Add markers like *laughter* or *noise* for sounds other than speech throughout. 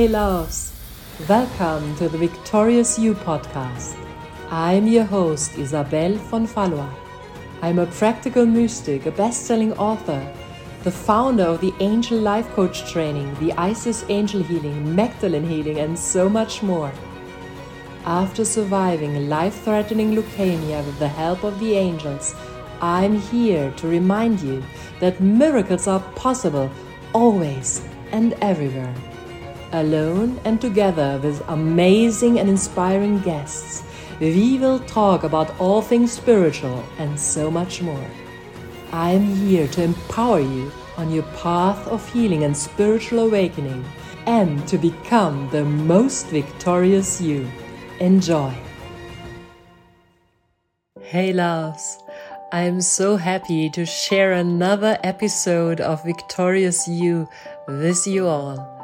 Hey loves, welcome to the Victorious You podcast. I'm your host Isabelle von Valois. I'm a practical mystic, a best-selling author, the founder of the Angel Life Coach Training, the Isis Angel Healing, Magdalene Healing, and so much more. After surviving life-threatening leukemia with the help of the angels, I'm here to remind you that miracles are possible always and everywhere. Alone and together with amazing and inspiring guests, we will talk about all things spiritual and so much more. I am here to empower you on your path of healing and spiritual awakening and to become the most victorious you. Enjoy. Hey, loves. I am so happy to share another episode of Victorious You with you all.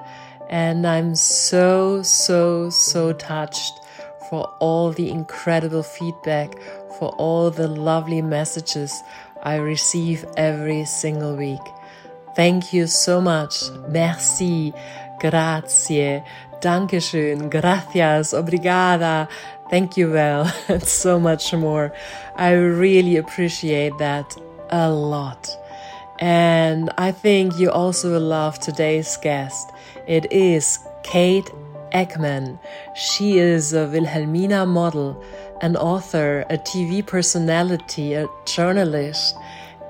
And I'm so, so, so touched for all the incredible feedback, for all the lovely messages I receive every single week. Thank you so much. Merci. Grazie. Dankeschön. Gracias. Obrigada. Thank you, well, *laughs* and so much more. I really appreciate that a lot. And I think you also will love today's guest. It is Kate Eckman. She is a Wilhelmina model, an author, a TV personality, a journalist,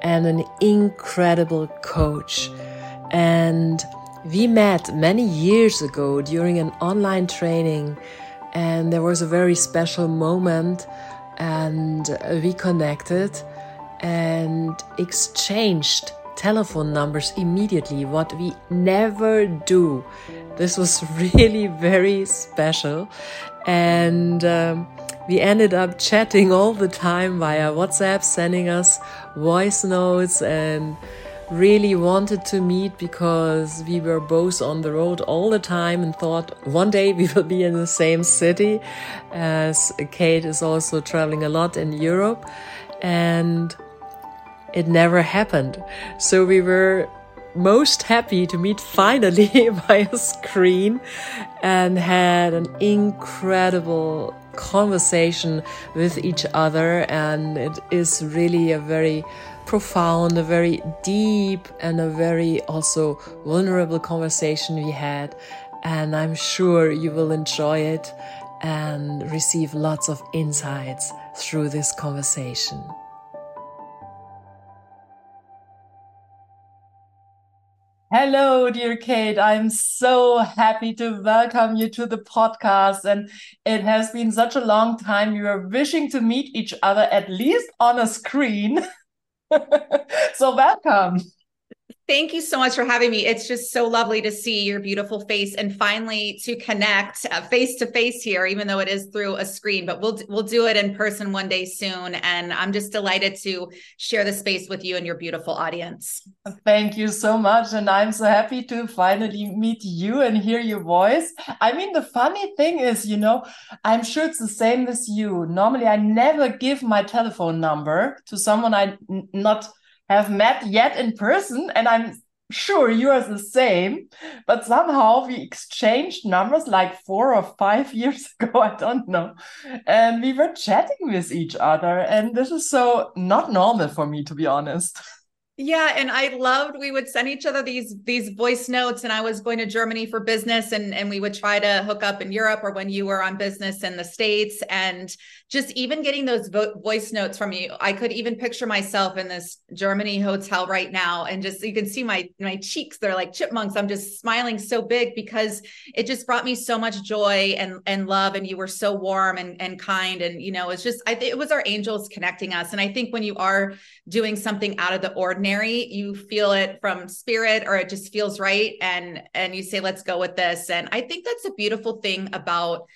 and an incredible coach. And we met many years ago during an online training and there was a very special moment and we connected and exchanged telephone numbers immediately what we never do. This was *laughs* really very special. And um, we ended up chatting all the time via whatsapp sending us voice notes and really wanted to meet because we were both on the road all the time and thought one day we will be in the same city as Kate is also traveling a lot in Europe. And it never happened. So we were most happy to meet finally *laughs* by a screen and had an incredible conversation with each other and it is really a very profound, a very deep, and a very also vulnerable conversation we had. And I'm sure you will enjoy it and receive lots of insights through this conversation. Hello, dear Kate. I'm so happy to welcome you to the podcast. And it has been such a long time. We were wishing to meet each other at least on a screen. *laughs* so welcome. Thank you so much for having me. It's just so lovely to see your beautiful face and finally to connect uh, face to face here, even though it is through a screen. But we'll we'll do it in person one day soon, and I'm just delighted to share the space with you and your beautiful audience. Thank you so much, and I'm so happy to finally meet you and hear your voice. I mean, the funny thing is, you know, I'm sure it's the same with you. Normally, I never give my telephone number to someone I not have met yet in person, and I'm sure you are the same. But somehow we exchanged numbers like four or five *laughs* years ago, I don't know. And we were chatting with each other. And this is so not normal for me, to be honest. Yeah, and I loved we would send each other these these voice notes and I was going to Germany for business and and we would try to hook up in Europe or when you were on business in the states and just even getting those vo- voice notes from you I could even picture myself in this Germany hotel right now and just you can see my my cheeks they're like chipmunks. I'm just smiling so big because it just brought me so much joy and and love and you were so warm and and kind and you know it's just I think it was our angels connecting us. And I think when you are doing something out of the ordinary you feel it from spirit or it just feels right and and you say let's go with this. And i think that's a beautiful thing about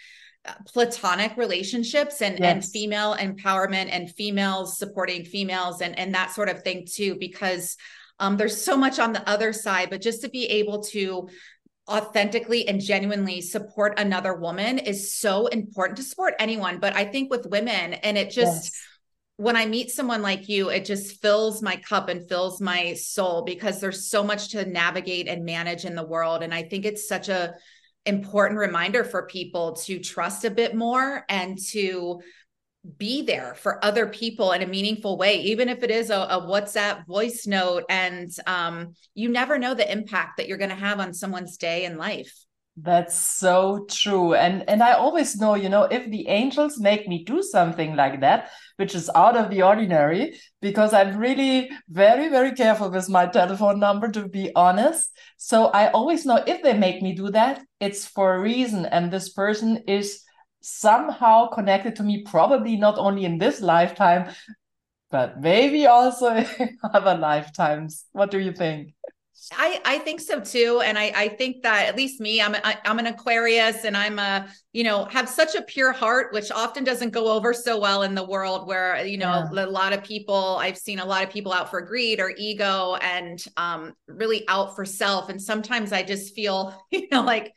platonic relationships and yes. and female empowerment and females supporting females and and that sort of thing too because um, there's so much on the other side but just to be able to authentically and genuinely support another woman is so important to support anyone but i think with women and it just yes when I meet someone like you, it just fills my cup and fills my soul because there's so much to navigate and manage in the world. And I think it's such a important reminder for people to trust a bit more and to be there for other people in a meaningful way even if it is a, a whatsapp voice note. And um, you never know the impact that you're going to have on someone's day and life that's so true. And and i always know you know if the angels make me do something like that which is out of the ordinary because i'm really very very careful with my telephone number to be honest. So i always know if they make me do that it's for a reason. And this person is somehow connected to me probably not only in this lifetime but maybe also *laughs* in other lifetimes. What do you think I, I think so too. And I, I think that at least me, I'm, I, I'm an Aquarius and I'm a, you know, have such a pure heart, which often doesn't go over so well in the world where, you know, yeah. a lot of people, I've seen a lot of people out for greed or ego and um, really out for self. And sometimes I just feel, *laughs* you know, like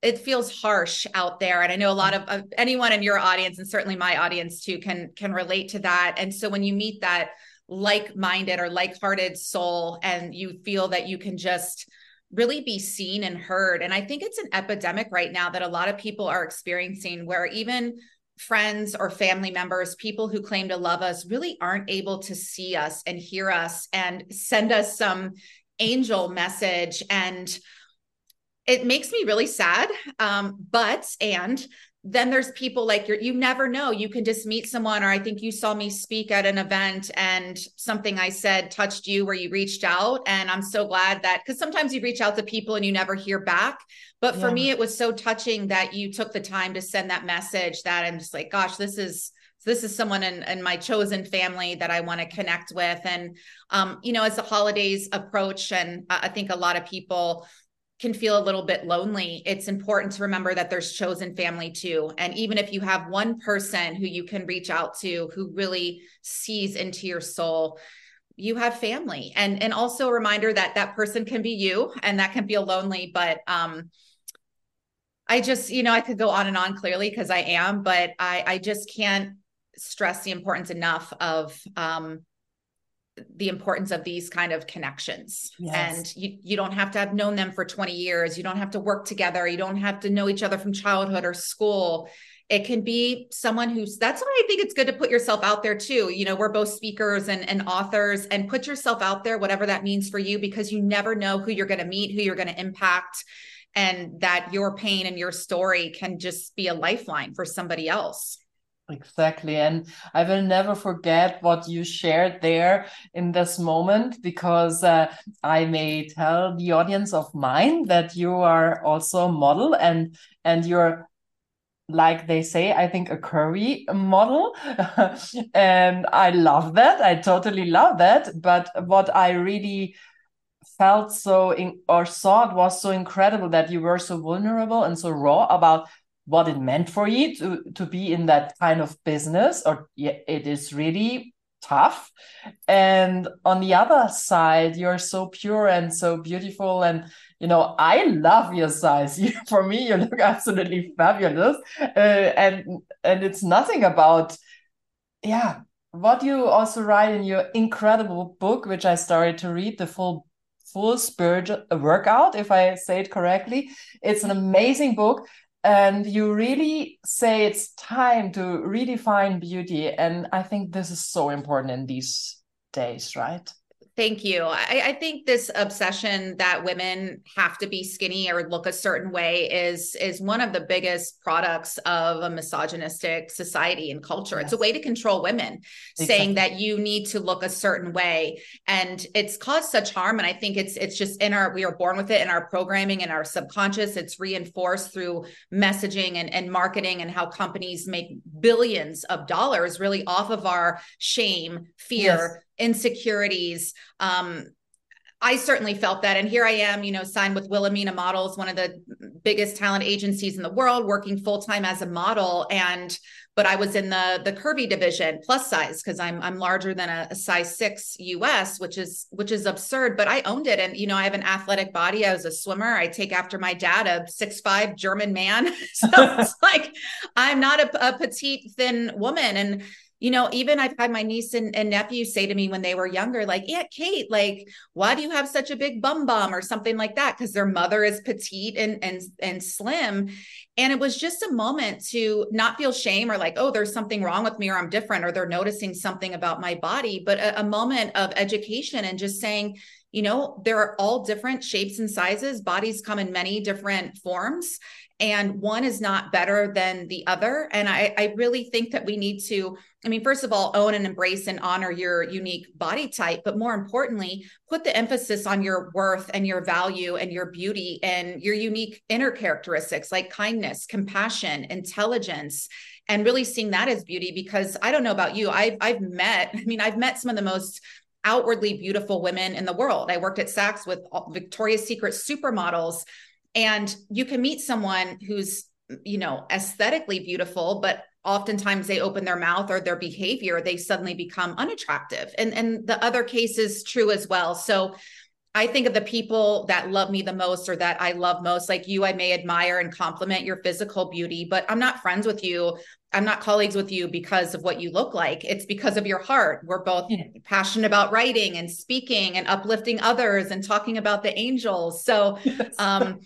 it feels harsh out there and i know a lot of, of, anyone in your audience and certainly my audience too can can relate to that and so when you meet that like-minded or like-hearted soul and you feel that you can just really be seen and heard. And i think it's an epidemic right now that a lot of people are experiencing where even friends or family members people who claim to love us really aren't able to see us and hear us and send us some angel message. And it makes me really sad um, but and then there's people like you're you never know you can just meet someone or i think you saw me speak at an event and something i said touched you where you reached out and i'm so glad that because sometimes you reach out to people and you never hear back but for yeah. me it was so touching that you took the time to send that message that i'm just like gosh this is this is someone in, in my chosen family that I want to connect with. And, um, you know, as the holidays approach, and I think a lot of people can feel a little bit lonely, it's important to remember that there's chosen family too. And even if you have one person who you can reach out to who really sees into your soul, you have family. And and also a reminder that that person can be you and that can feel lonely, but um I just, you know, I could go on and on clearly because I am, but I I just can't stress the importance enough of um the importance of these kind of connections. Yes. and you, you don't have to have known them for 20 years. You don't have to work together. You don't have to know each other from childhood or school. It can be someone who's that's why i think it's good to put yourself out there too. You know we're both speakers and, and authors and put yourself out there whatever that means for you because you never know who you're going to meet who you're going to impact and that your pain and your story can just be a lifeline for somebody else Exactly. And I will never forget what you shared there in this moment because uh, I may tell the audience of mine that you are also a model and and you're like they say, I think a curvy model. *laughs* and I love that. I totally love that. But what I really felt so in or thought was so incredible that you were so vulnerable and so raw about what it meant for you to to be in that kind of business or it is really tough. And on the other side you're so pure and so beautiful and you know i love your size. *laughs* You, for me you look absolutely fabulous. Uh, and and it's nothing about yeah what you also write in your incredible book which i started to read the full full spiritual workout if i say it correctly. It's an amazing book and you really say it's time to redefine beauty. And i think this is so important in these days right Thank you. I, I, think this obsession that women have to be skinny or look a certain way is is one of the biggest products of a misogynistic society and culture. Yes. It's a way to control women, exactly. saying that you need to look a certain way, and it's caused such harm. And I think it's it's just in our we are born with it in our programming and our subconscious. It's reinforced through messaging and, and marketing and how companies make billions of dollars really off of our shame, fear. Yes insecurities um, I certainly felt that. And here I am, you know, signed with Wilhelmina Models, one of the biggest talent agencies in the world, working full time as a model. And but I was in the the curvy division, plus size, because I'm I'm larger than a, a, size six US, which is which is absurd. But I owned it, and you know, I have an athletic body. I was a swimmer. I take after my dad, a six five German man. *laughs* so it's like I'm not a, a petite, thin woman, and you know, even I've had my niece and, and nephew say to me when they were younger, like, Aunt Kate, like, why do you have such a big bum bum or something like that? Because their mother is petite and and and slim. And it was just a moment to not feel shame or like, oh, there's something wrong with me or I'm different or they're noticing something about my body, but a, a moment of education and just saying, you know, there are all different shapes and sizes. Bodies come in many different forms and one is not better than the other. And I, I really think that we need to, I mean, first of all, own and embrace and honor your unique body type, but more importantly, put the emphasis on your worth and your value and your beauty and your unique inner characteristics like kindness, compassion, intelligence, and really seeing that as beauty. Because I don't know about you, I've I've met, *laughs* I mean, I've met some of the most outwardly beautiful women in the world. I worked at Saks with Victoria's Secret supermodels and you can meet someone who's you know aesthetically beautiful but oftentimes they open their mouth or their behavior they suddenly become unattractive and and the other case is true as well so I think of the people that love me the most or that I love most, like you, I may admire and compliment your physical beauty, but I'm not friends with you. I'm not colleagues with you because of what you look like. It's because of your heart. We're both yeah. passionate about writing and speaking and uplifting others and talking about the angels. So, *laughs* um,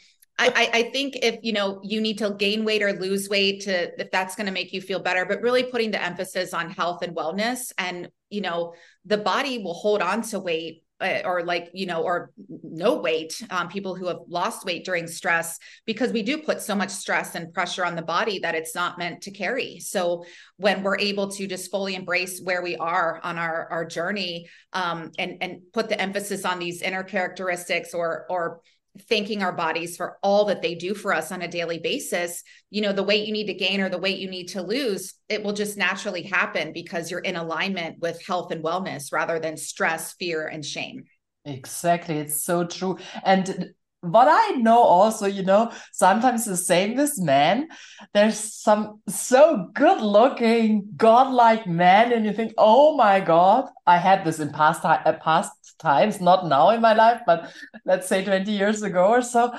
I, I think if you know you need to gain weight or lose weight to if that's going to make you feel better, but really putting the emphasis on health and wellness, and you know the body will hold on to weight uh, or like you know or no weight um, people who have lost weight during stress because we do put so much stress and pressure on the body that it's not meant to carry. So when we're able to just fully embrace where we are on our our journey um, and and put the emphasis on these inner characteristics or or thanking our bodies for all that they do for us on a daily basis you know the weight you need to gain or the weight you need to lose it will just naturally happen because you're in alignment with health and wellness rather than stress fear and shame. Exactly. It's so true. And what I know also, you know, sometimes the same with men. There's some so good looking, godlike men, and you think, oh my God, I had this in past, uh, past times, not now in my life, but let's say 20 years ago or so.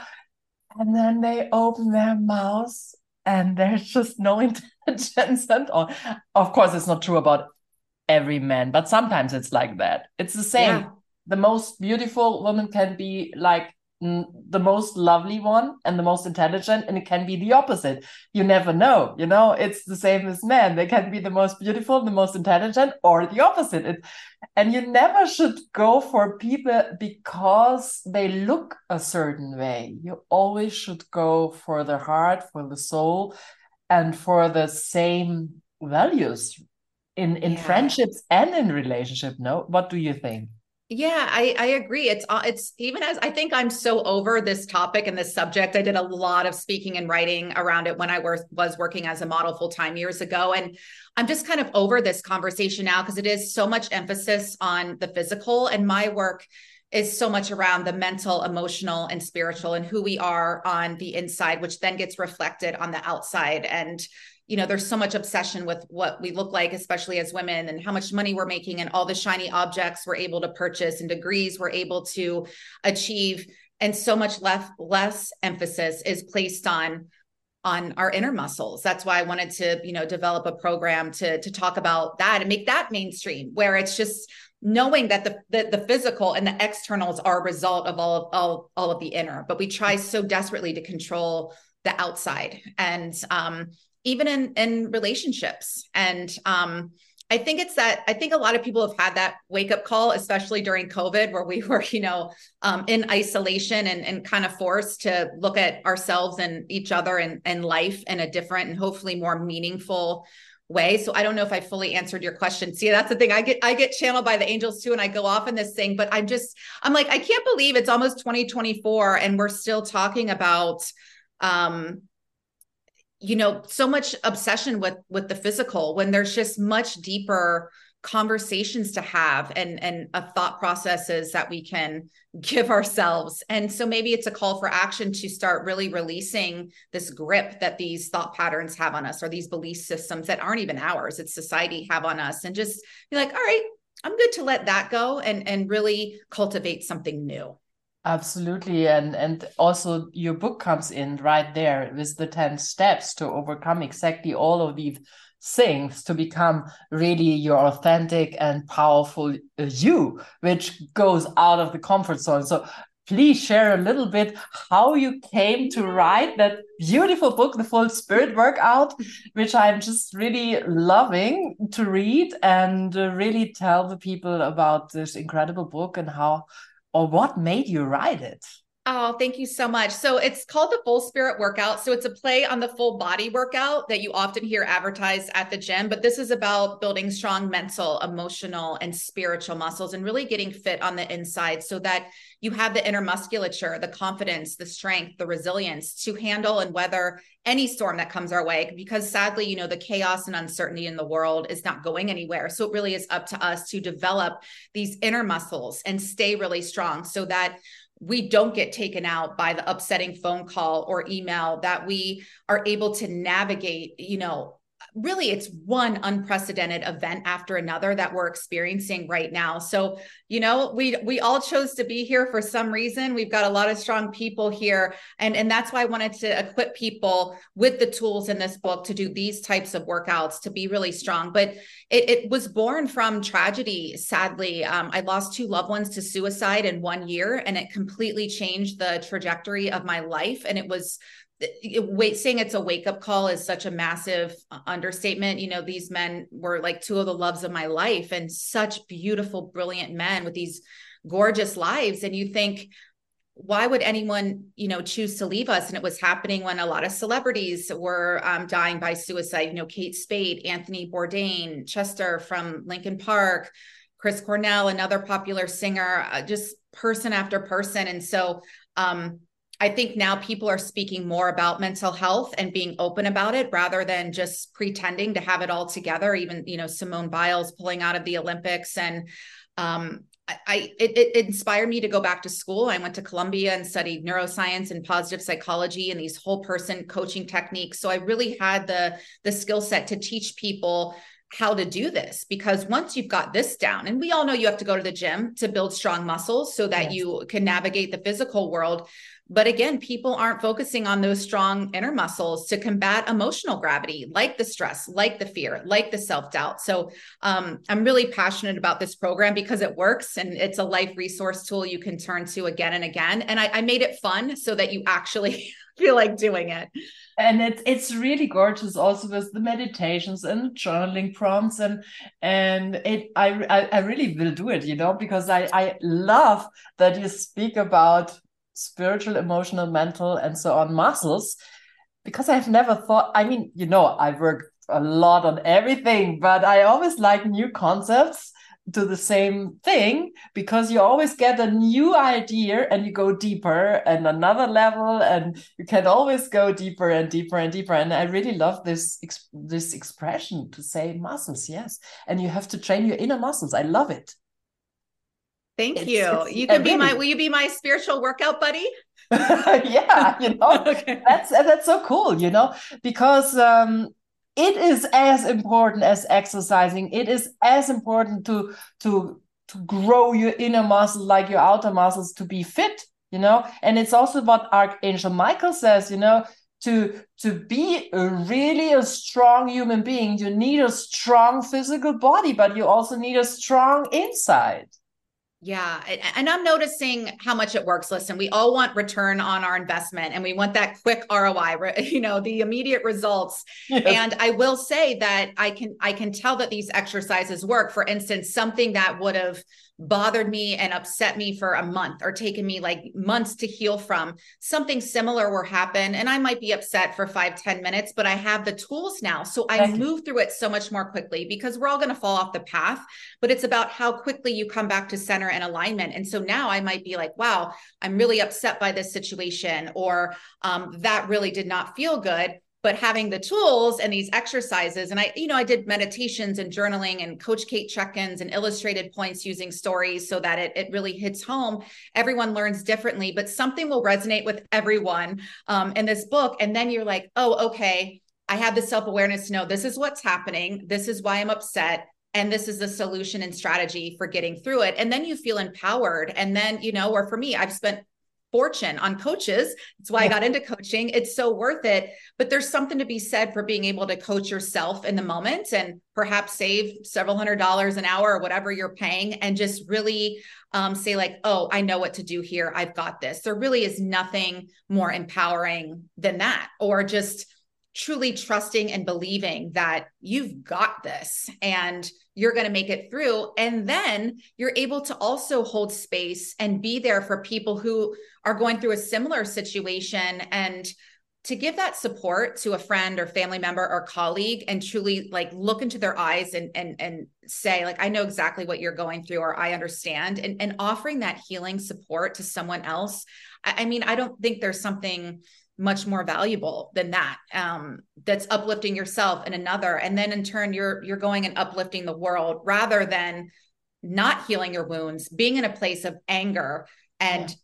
And then they open their mouths and there's just no *laughs* intelligence at all. Of course, it's not true about every man, but sometimes it's like that. It's the same. Yeah. The most beautiful woman can be like the most lovely one and the most intelligent and it can be the opposite. You never know you know? It's the same as men. They can be the most beautiful the most intelligent or the opposite. It, and you never should go for people because they look a certain way. You always should go for the heart for the soul and for the same values in in yeah. friendships and in relationship no? What do you think yeah, I, I agree. It's uh, it's even as I think I'm so over this topic and this subject. I did a lot of speaking and writing around it when I was was working as a model full time years ago, and I'm just kind of over this conversation now because it is so much emphasis on the physical, and my work is so much around the mental, emotional, and spiritual, and who we are on the inside, which then gets reflected on the outside. And you know there's so much obsession with what we look like especially as women and how much money we're making and all the shiny objects we're able to purchase and degrees we're able to achieve. And so much less less emphasis is placed on on our inner muscles. That's why i wanted to you know develop a program to to talk about that and make that mainstream where it's just knowing that the, the, the physical and the externals are a result of all of all, all of the inner. But we try so desperately to control the outside. And um even in in relationships and um I think it's that I think a lot of people have had that wake up call, especially during COVID, where we *laughs* were, you know, um, in isolation and, and kind of forced to look at ourselves and each other and, and life in a different and hopefully more meaningful way. So I don't know if I fully answered your question. See, that's the thing. I get I get channeled by the angels too, and I go off in this thing, but I'm just I'm like, I can't believe it's almost 2024 and we're still talking about um you know so much obsession with with the physical when there's just much deeper conversations to have and and a thought processes that we can *laughs* give ourselves. And so maybe it's a call for action to start really releasing this grip that these thought patterns have on us or these belief systems that aren't even ours it's society have on us and just be like all right i'm good to let that go and and really cultivate something new Absolutely. And and also your book comes in right there with the 10 steps to overcome exactly all of these things to become really your authentic and powerful uh, you, which goes out of the comfort zone. So please share a little bit how you came to write that beautiful book, The Full Spirit Workout, which I'm just really loving to read and uh, really tell the people about this incredible book and how or what made you write it. Oh, thank you so much. So it's called the Full Spirit Workout. So it's a play on the full body workout that you often hear advertised at the gym, but this is about building strong mental, emotional, and spiritual muscles and really getting fit on the inside so that you have the inner musculature, the confidence, the strength, the resilience to handle and weather any storm that comes our way. Because sadly, you know, the chaos and uncertainty in the world is not going anywhere. So it really is up to us to develop these inner muscles and stay really strong so that we don't get taken out by the upsetting phone call or email that we are able to navigate you know really it's one unprecedented event after another that we're experiencing right now. So you know we we all chose to be here for some reason. We've got a lot of strong people here. And and that's why i wanted to equip people with the tools in this book to do these types of workouts to be really strong. But it, it was born from tragedy sadly. Um, i lost two loved ones to suicide in one year and it completely changed the trajectory of my life. And it was wait saying it's a wake up call is such a massive uh, understatement. You know these men were like two of the loves of my life and such beautiful brilliant men with these gorgeous lives. And you think why would anyone you know choose to leave us? And it was happening when a lot of celebrities were um, dying by suicide. You know kate spade anthony bourdain chester from linkin park chris cornell another popular singer uh, just person after person. And so um I think now people are speaking more about mental health and being open about it rather than just pretending to have it all together. Even, you know, Simone Biles pulling out of the Olympics and, um, I, it, it inspired me to go back to school. I went to Columbia and studied neuroscience and positive psychology and these whole person coaching techniques. So I really had the the skill set to teach people how to do this because once you've got this down and we all know you have to go to the gym to build strong muscles so that yes. you can navigate the physical world but again, people aren't focusing on those strong inner muscles to combat emotional gravity, like the stress, like the fear, like the self doubt. So um, I'm really passionate about this program because it works and it's a life resource tool you can turn to again and again. And I, I made it fun so that you actually *laughs* feel like doing it. And it's it's really gorgeous also with the meditations and journaling prompts and and it I, I I really will do it, you know, because I I love that you speak about spiritual, emotional, mental, and so on muscles because I've never thought. I mean, you know, I work a lot on everything, but I always like new concepts to the same thing because you always get a new idea and you go deeper and another level and you can always go deeper and deeper and deeper and i really love this this expression to say muscles yes and you have to train your inner muscles i love it Thank it's, you. It's, you can be my will you be my spiritual workout buddy? *laughs* *laughs* yeah, you know. okay. That's that's so cool, you know, because um it is as important as exercising. It is as important to to to grow your inner muscle like your outer muscles to be fit, you know. And it's also what Archangel Michael says, you know, to to be a really a strong human being, you need a strong physical body, but you also need a strong inside. Yeah. And I'm noticing how much it works. Listen, we all want return on our investment and we want that quick ROI, *laughs* you know, the immediate results. And I will say that I can I can tell that these exercises work. For instance, something that would have bothered me and upset me for a month or taken me like months to heal from. Something similar will happen and i might be upset for five ten minutes but i have the tools now. So i move through it so much more quickly because we're all going to fall off the path but it's about how quickly you come back to center and alignment. And so now i might be like wow i'm really upset by this situation or um, that really did not feel good but having the tools and these exercises and i you know i did meditations and journaling and coach kate check-ins and illustrated points using stories so that it, it really hits home. Everyone learns differently but something will resonate with everyone um, in this book. And then you're like oh okay i have the self-awareness to know this is what's happening. This is why i'm upset. And this is the solution and strategy for getting through it. And then you feel empowered. And then you know or for me i've spent fortune on coaches. That's why yeah. I got into coaching. It's so worth it. But there's something to be said for being able to coach yourself in the moment and perhaps save several hundred dollars an hour or whatever you're paying and just really um, say, like, oh, I know what to do here. I've got this. There really is nothing more empowering than that. Or just truly trusting and believing that you've got this and you're going to make it through. And then you're able to also hold space and be there for people who are going through a similar situation and to give that support to a friend or family member or colleague and truly like look into their eyes and and and say like I know exactly what you're going through or I understand and and offering that healing support to someone else I, I mean I don't think there's something much more valuable than that um, that's uplifting yourself and another. And then in turn you're you're going and uplifting the world rather than not healing your wounds being in a place of anger and yeah.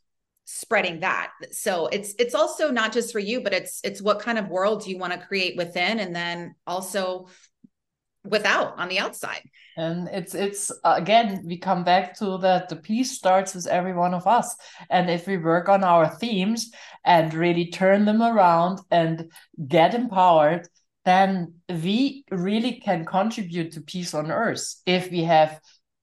spreading that. So it's it's also not just for you but it's it's what kind of world do you want to create within and then also without on the outside and it's it's again we come back to that the peace starts with every one of us and if we work on our themes and really turn them around and get empowered then we really can contribute to peace on earth if we have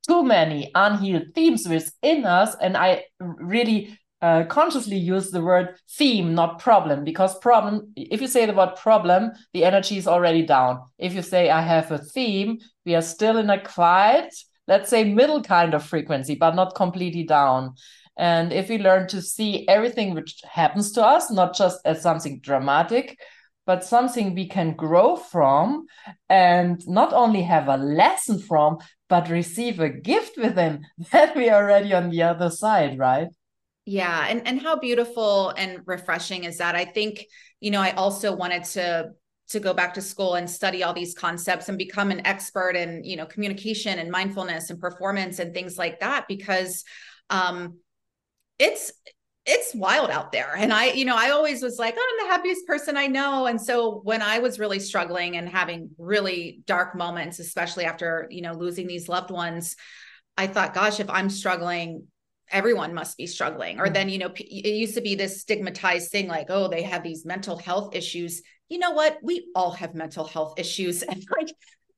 too many unhealed themes within us and i really uh, consciously use the word theme, not problem, because problem, if you say the word problem, the energy is already down. If you say, I have a theme, we are still in a quiet, let's say middle kind of frequency, but not completely down. And if we learn to see everything which happens to us, not just as something dramatic, but something we can grow from and not only have a lesson from, but receive a gift within, *laughs* then we are already on the other side, right? Yeah, and and how beautiful and refreshing is that? I think, you know, I also wanted to to go back to school and study all these concepts and become an expert in, you know, communication and mindfulness and performance and things like that because um it's it's wild out there. And I, you know, I always was like, oh, I'm the happiest person I know. And so when I was really struggling and having really dark moments, especially after, you know, losing these loved ones, I thought, gosh, if I'm struggling, everyone must be struggling or mm. then you know it used to be this stigmatized thing like oh they have these mental health issues you know what we all have mental health issues *laughs* and like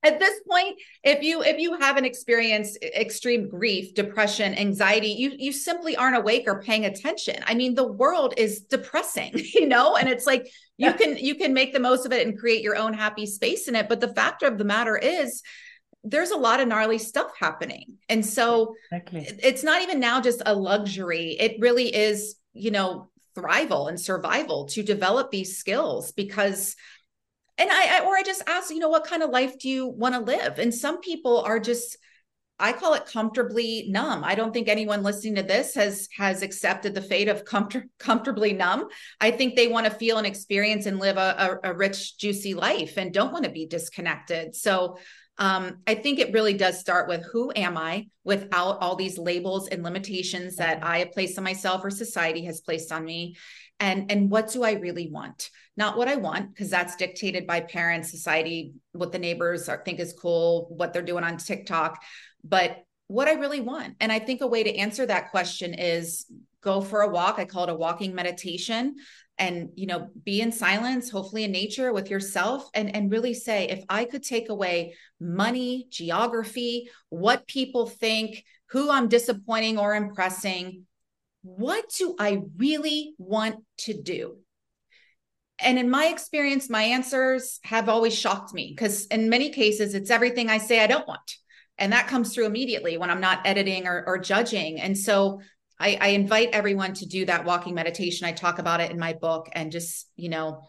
at this point if you if you haven't experienced extreme grief depression anxiety you you simply aren't awake or paying attention i mean the world is depressing *laughs* you know and it's like you can you can make the most of it and create your own happy space in it but the fact of the matter is there's a lot of gnarly stuff happening. And so exactly. it's not even now just a luxury. It really is, you know, thrival and survival to develop these skills because and I, I or I just ask, you know, what kind of life do you want to live? And some people are just I call it comfortably numb. I don't think anyone listening to this has has accepted the fate of comfort, comfortably numb. I think they want to feel and experience and live a, a, a rich, juicy life and don't want to be disconnected. So um, I think it really does start with who am I without all these labels and limitations that I have placed on myself or society has placed on me. And, and what do I really want? Not what I want, because that's dictated by parents, society, what the neighbors are, think is cool, what they're doing on TikTok, but what I really want. And I think a way to answer that question is go for a walk. I call it a walking meditation and you know be in silence hopefully in nature with yourself and and really say if i could take away money geography what people think who i'm disappointing or impressing what do i really want to do? And in my experience my answers have always shocked me because in many cases it's everything i say i don't want. And that comes through immediately when i'm not editing or, or judging. And so I, I invite everyone to do that walking meditation. I talk about it in my book and just, you know,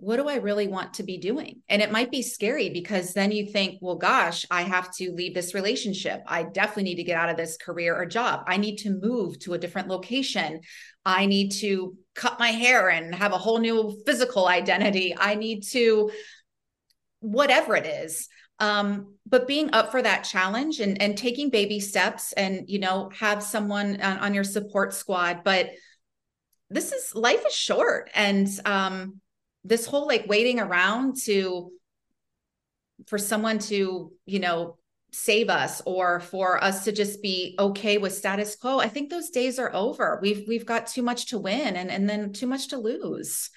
what do I really want to be doing? And it might be scary because then you think, well, gosh, I have to leave this relationship. I definitely need to get out of this career or job. I need to move to a different location. I need to cut my hair and have a whole new physical identity. I need to, whatever it is um, but being up for that challenge and and taking baby steps and you know have someone on, on your support squad. But this is life is short. And um, this whole like waiting around to for someone to you know save us or for us to just be okay with status quo i think those days are over. We've we've got too much to win and and then too much to lose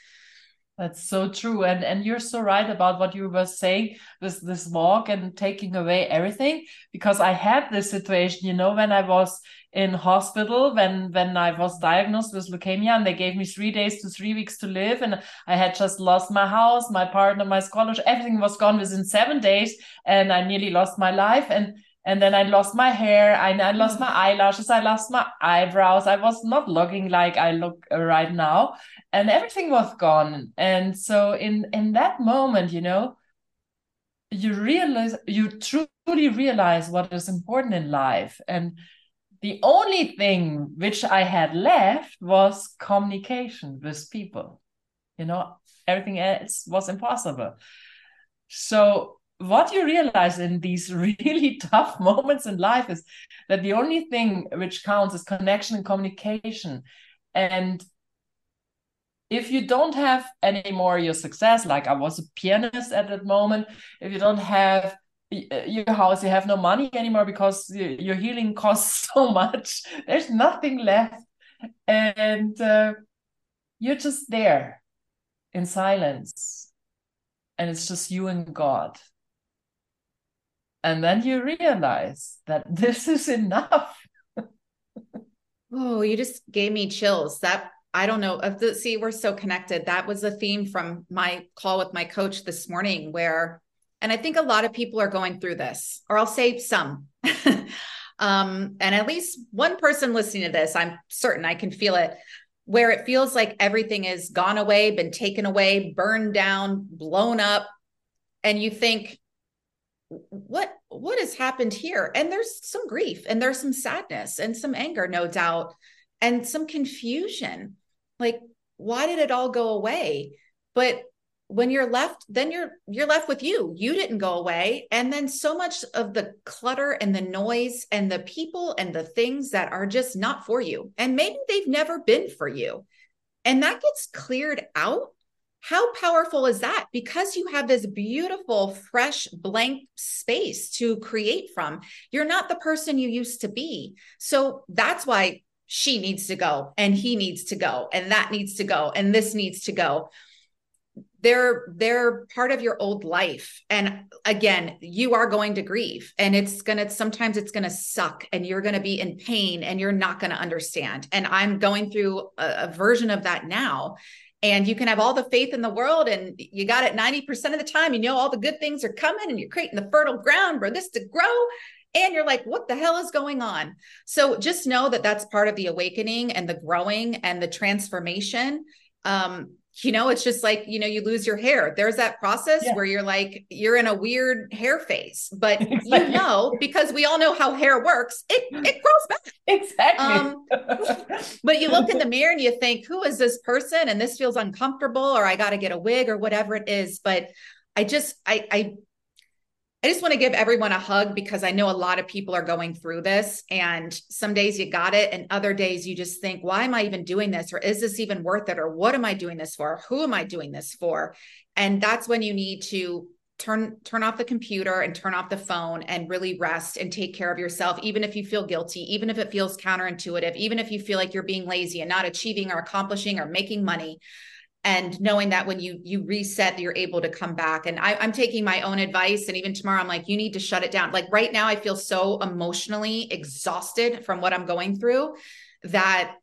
that's so true. And and you're so right about what you were saying with this walk and taking away everything because i had this situation you know when i was in hospital when when I was diagnosed with leukemia and they gave me three days to three weeks to live and I had just lost my house, my partner, my scholarship, everything was gone within seven days and I nearly lost my life. And and then I lost my hair, I, I mm. lost my eyelashes, I lost my eyebrows. I was not looking like I look uh, right now, and everything was gone. And so in in that moment, you know, you realize you truly realize what is important in life and the only thing which I had left was communication with people. You know, everything else was impossible. So, what you realize in these *laughs* really tough moments in life is that the only thing which counts is connection and communication. And if you don't have any more your success, like I was a pianist at that moment, if you don't have uh, your house you have no money anymore because your healing *laughs* costs so much there's nothing left. And uh, you're just there in silence. And it's just you and god and then you realize that *laughs* this is enough oh you just gave me chills that I don't know. See, we're so connected. That was a theme from my call with my coach this morning, where and I think a lot of people are going through this, or I'll say some. *laughs* um, and at least one person listening to this, I'm certain I can feel it, where it feels like everything is gone away, been taken away, burned down, blown up. And you think, what what has happened here? And there's some grief and there's some sadness and some anger no doubt and some confusion. Like why did it all go away? But when you're left then you're you're left with you. You didn't go away. And then so much of the clutter and the noise and the people and the things that are just not for you. And maybe they've never been for you. And that gets cleared out how powerful is that? Because you have this beautiful fresh blank space to create from. You're not the person you used to be. So that's why she needs to go and he needs to go and that needs to go and this needs to go. They're they're part of your old life. And again you are going to grieve and it's to sometimes it's to suck and you're to be in pain and you're not to understand. And i'm going through a, a, version of that now and you can have all the faith in the world and you got it 90% of the time. You know all the good things are coming and you're creating the fertile ground for this to grow. And you're like what the hell is going on? So just know that that's part of the awakening and the growing and the transformation. Um, you know it's just like you know you lose your hair. There's that process yeah. where you're like you're in a weird hair phase but *laughs* exactly. you know because we all know how hair works it it grows back. Exactly. Um, but you look in the mirror and you think who is this person? And this feels uncomfortable or i got to get a wig or whatever it is. But i just i i I just want to give everyone a hug because I know a lot of people are going through this. And some days you got it, and other days you just think, why am I even doing this? Or is this even worth it? Or what am I doing this for? Who am I doing this for? And that's when you need to turn turn off the computer and turn off the phone and really rest and take care of yourself even if you feel guilty even if it feels counterintuitive even if you feel like you're being lazy and not achieving or accomplishing or making money and knowing that when you you reset you're able to come back. And I, i'm taking my own advice and even tomorrow i'm like you need to shut it down. Like right now i feel so emotionally exhausted from what i'm going through that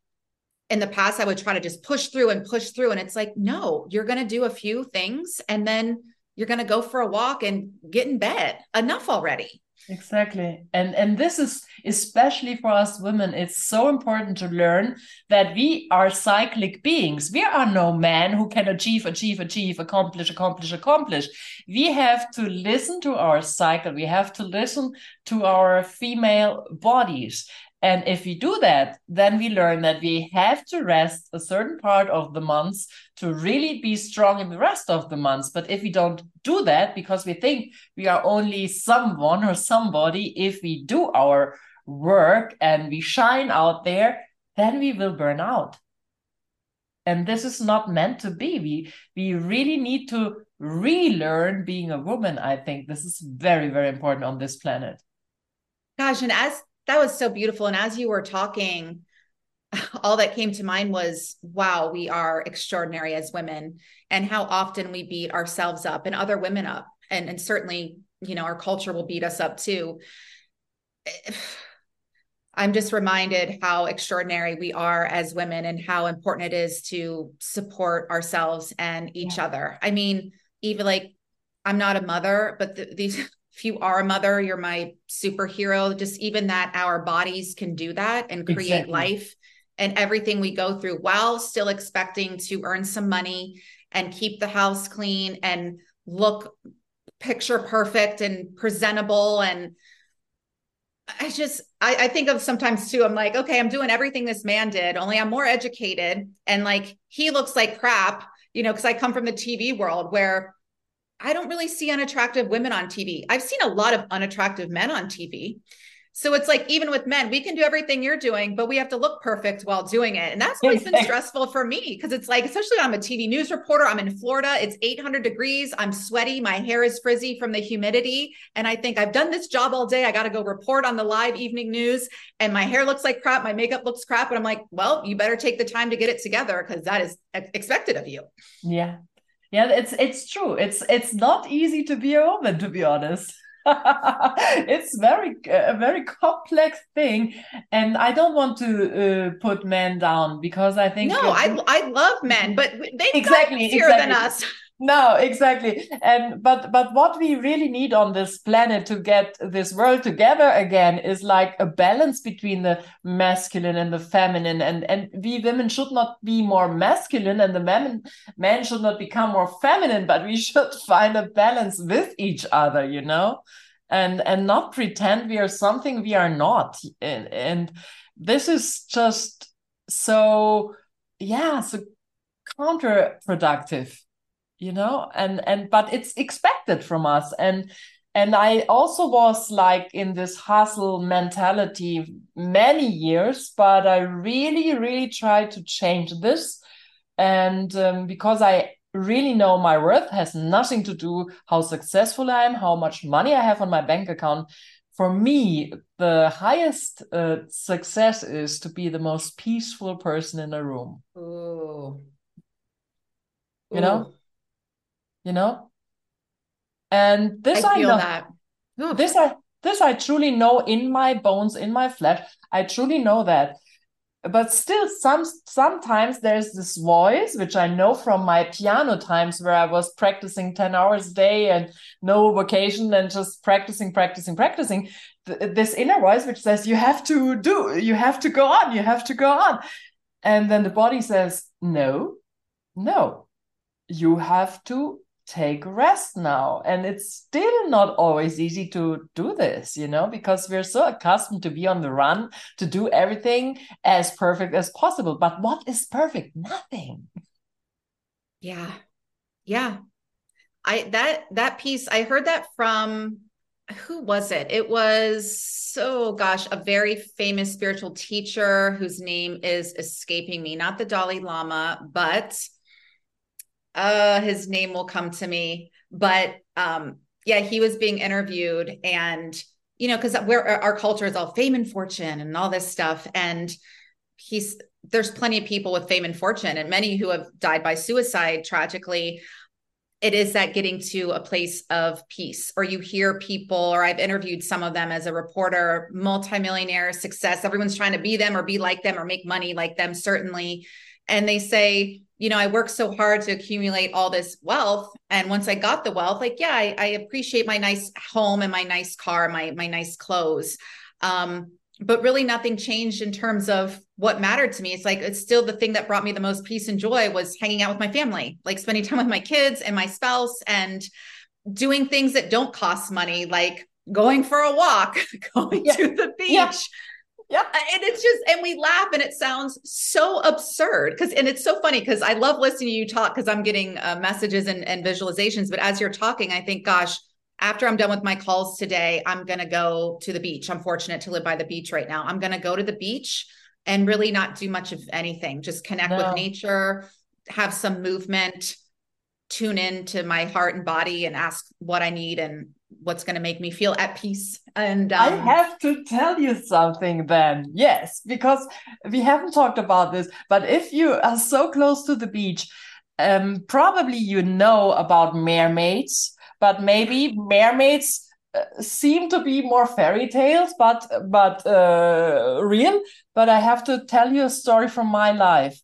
in the past i would try to just push through and push through. And it's like no you're going to do a few things and then you're going to go for a walk and get in bed enough already exactly. And and this is especially for us women it's so important to learn that we are cyclic beings. We are no man who can achieve achieve achieve accomplish accomplish accomplish. We have to listen to our cycle. We have to listen to our female bodies and if we do that, then we learn that we have to rest a certain part of the months to really be strong in the rest of the months. But if we don't do that because we think we are only someone or somebody, if we do our work and we shine out there, then we will burn out. And this is not meant to be. We we really need to relearn being a woman. I think this is very, very important on this planet. Gosh, and as that was so beautiful. And as you were talking, *laughs* all that came to mind was wow, we are extraordinary as women, and how often we beat ourselves up and other women up. And, and certainly, you know, our culture will beat us up too. *sighs* I'm just reminded how extraordinary we are as women and how important it is to support ourselves and each yeah. other. I mean, even like I'm not a mother, but the, these, if you are a mother, you're my superhero. Just even that our bodies can do that and create exactly. life and everything we go through while still expecting to earn some money and keep the house clean and look picture perfect and presentable and I just I, I, think of sometimes too. I'm like, okay, I'm doing everything this man did, only I'm more educated, and like he looks like crap, you know, because I come from the TV world where I don't really see unattractive women on TV. I've seen a lot of unattractive men on TV, so it's like even with men, we can do everything you're doing, but we have to look perfect while doing it. And that's always been stressful for me because it's like, especially I'm a TV news reporter, I'm in Florida, it's 800 degrees, I'm sweaty, my hair is frizzy from the humidity. And I think I've done this job all day. I got to go report on the live evening news, and my hair looks like crap, my makeup looks crap. And I'm like, well, you better take the time to get it together because that is expected of you. Yeah. Yeah, it's it's true. It's it's not easy to be a woman, to be honest. *laughs* it's very a very complex thing and i don't want to uh, put men down because i think no i i love men but they exactly easier exactly. than us no exactly. And but but what we really need on this planet to get this world together again is like a balance between the masculine and the feminine. And and we women should not be more masculine and the men men should not become more feminine but we *laughs* should find a balance with each other you know? And and not pretend we are something we are not. And, and this is just so yeah so counterproductive you know? And and but it's expected from us. And and i also was like in this hustle mentality many years but i really really tried to change this. And um, because i really know my worth has nothing to do how successful i am how much money i have on my bank account. For me the highest uh, success is to be the most peaceful person in a room. Ooh. you know you know? And this i, I know that. This i this i truly know in my bones in my flesh. I truly know that. But still some sometimes there's this voice which i know from my piano times where i was practicing 10 hours a day and no vacation and just practicing practicing practicing Th this inner voice which says you have to do you have to go on you have to go on. And then the body says no no. You have to take rest now. And it's still not always easy to do this you know because we're so accustomed to be on the run to do everything as perfect as possible. But what is perfect? Nothing. Yeah. Yeah. I that that piece i heard that from who was it? It was so gosh a very famous spiritual teacher whose name is escaping me. Not the dalai lama but uh his name will come to me. But um yeah he was being interviewed and you know because where our culture is all fame and fortune and all this stuff. And he's there's plenty of people with fame and fortune and many who have died by suicide tragically. It is that getting to a place of peace or you hear people or i've interviewed some of them as a reporter multimillionaire success everyone's trying to be them or be like them or make money like them certainly. And they say you know, I worked so hard to accumulate all this wealth. And once I got the wealth, like, yeah, I, I appreciate my nice home and my nice car, my my nice clothes. Um, but really nothing changed in terms of what mattered to me. It's like it's still the thing that brought me the most peace and joy was hanging out with my family, like spending time with my kids and my spouse and doing things that don't cost money, like going for a walk, *laughs* going yeah. to the beach. Yeah yeah. And it's just, and we laugh and it sounds so absurd because, and it's so funny because I love listening to you talk because I'm getting uh, messages and, and visualizations. But as you're talking, I think, gosh, after I'm done with my calls today, I'm going to go to the beach. I'm fortunate to live by the beach right now. I'm going to go to the beach and really not do much of anything, just connect no. with nature, have some movement, tune in to my heart and body and ask what I need and what's going to make me feel at peace. And um, I have to tell you something then. Yes, because we haven't talked about this, but if you are so close to the beach, um, probably you know about mermaids, but maybe mermaids uh, seem to be more fairy tales, but but uh, real. But I have to tell you a story from my life.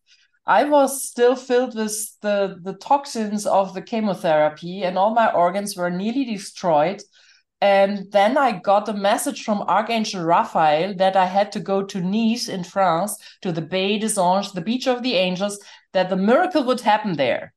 I was still filled with the, the toxins of the chemotherapy, and all my organs were nearly destroyed. And then I got a message from Archangel Raphael that I had to go to Nice in France to the Baie des Anges, the beach of the angels, that the miracle would happen there.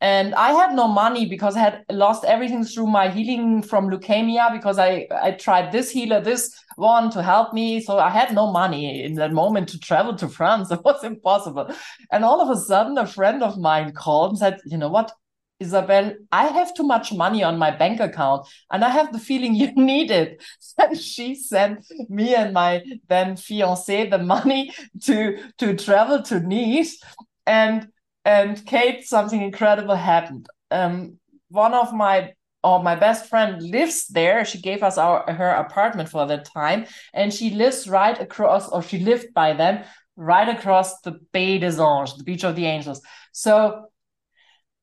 And I had no money because I had lost everything through my healing from leukemia because I, I tried this healer, this one to help me. So I had no money in that moment to travel to France. *laughs* It was impossible. And all of a sudden, a friend of mine called and said, You know what? Isabel, I have too much money on my bank account and I have the feeling you *laughs* need it. *laughs* And she sent me and my then fiance the money to, to travel to Nice. And and Kate, something incredible happened. Um, one of my or my best friend lives there. She gave us our her apartment for that time, and she lives right across, or she lived by then right across the Baie des Anges, the beach of the angels. So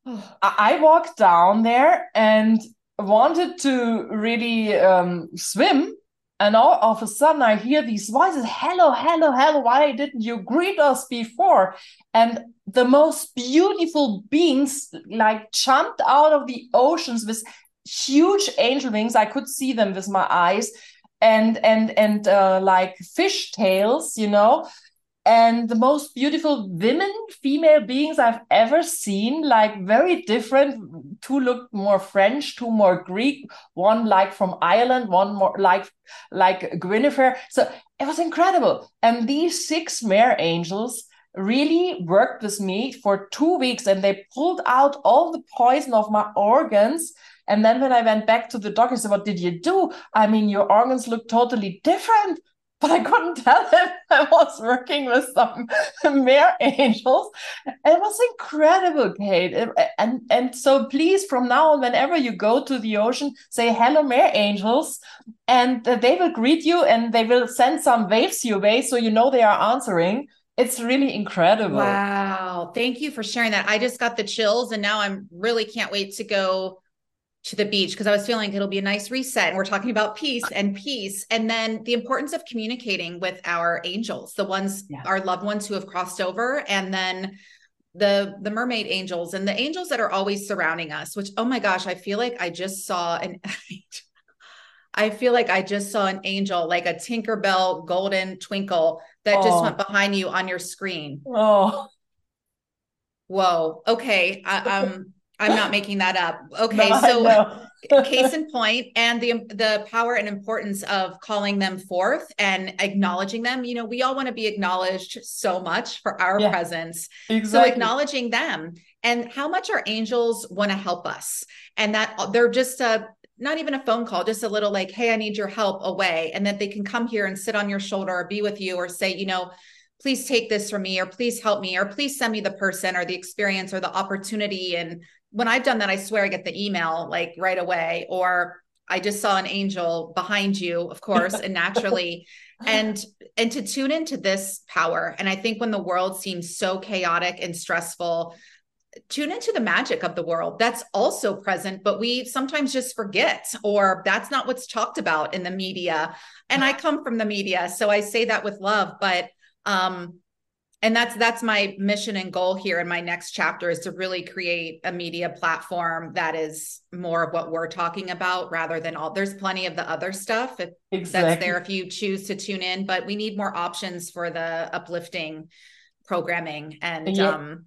*sighs* I walked down there and wanted to really um, swim and all of a sudden, I hear these voices Hello, hello, hello. Why didn't you greet us before? And the most beautiful beings like jumped out of the oceans with huge angel wings. I could see them with my eyes and and and uh, like fish tails you know and the most beautiful women, female beings I've ever seen, like very different. Two looked more French, two more Greek, one like from Ireland, one more like like Guinevere. So it was incredible. And these six mare angels really worked with me for two weeks and they pulled out all the poison of my organs. And then when I went back to the doctor, I said, What did you do? I mean, your organs look totally different *laughs* but I couldn't tell him *laughs* I was working with some *laughs* mare angels. It was incredible, Kate. And and so please, from now on, whenever you go to the ocean, say hello, mare angels, and they will greet you and they will send some waves your way, so you know they are answering. It's really incredible. Wow. Thank you for sharing that. I just got the chills and now I'm really can't wait to go to the beach because I was feeling it'll be a nice reset. And we're talking about peace and peace. And then the importance of communicating with our angels, the ones, yeah. our loved ones who have crossed over. And then the the mermaid angels and the angels that are always surrounding us which oh my gosh i feel like i just saw an *laughs* i feel like i just saw an angel like a tinkerbell golden twinkle that oh. just went behind you on your screen oh whoa okay I, um I'm not making that up. Okay, no, so *laughs* case in point, and the the power and importance of calling them forth and acknowledging them. You know, we all want to be acknowledged so much for our yeah, presence. Exactly. So acknowledging them and how much our angels want to help us, and that they're just a not even a phone call, just a little like, hey, I need your help away, and that they can come here and sit on your shoulder or be with you or say, you know please take this from me or please help me or please send me the person or the experience or the opportunity and when I've done that, I swear I get the email like right away, or I just saw an angel behind you, of course, and naturally. *laughs* and and to tune into this power. And I think when the world seems so chaotic and stressful, tune into the magic of the world that's also present but we sometimes just forget or that's not what's talked about in the media and i come from the media so i say that with love but um and that's that's my mission and goal here in my next chapter is to really create a media platform that is more of what we're talking about rather than all there's plenty of the other stuff if exactly. that's there if you choose to tune in but we need more options for the uplifting programming and um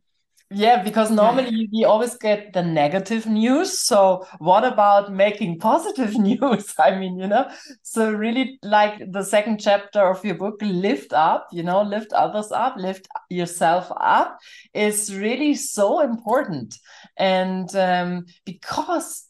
yeah, because normally we always get the negative news. So what about making positive *laughs* news? I mean, you know, so really like the second chapter of your book, lift up, you know, lift others up, lift yourself up is really so important. And um, because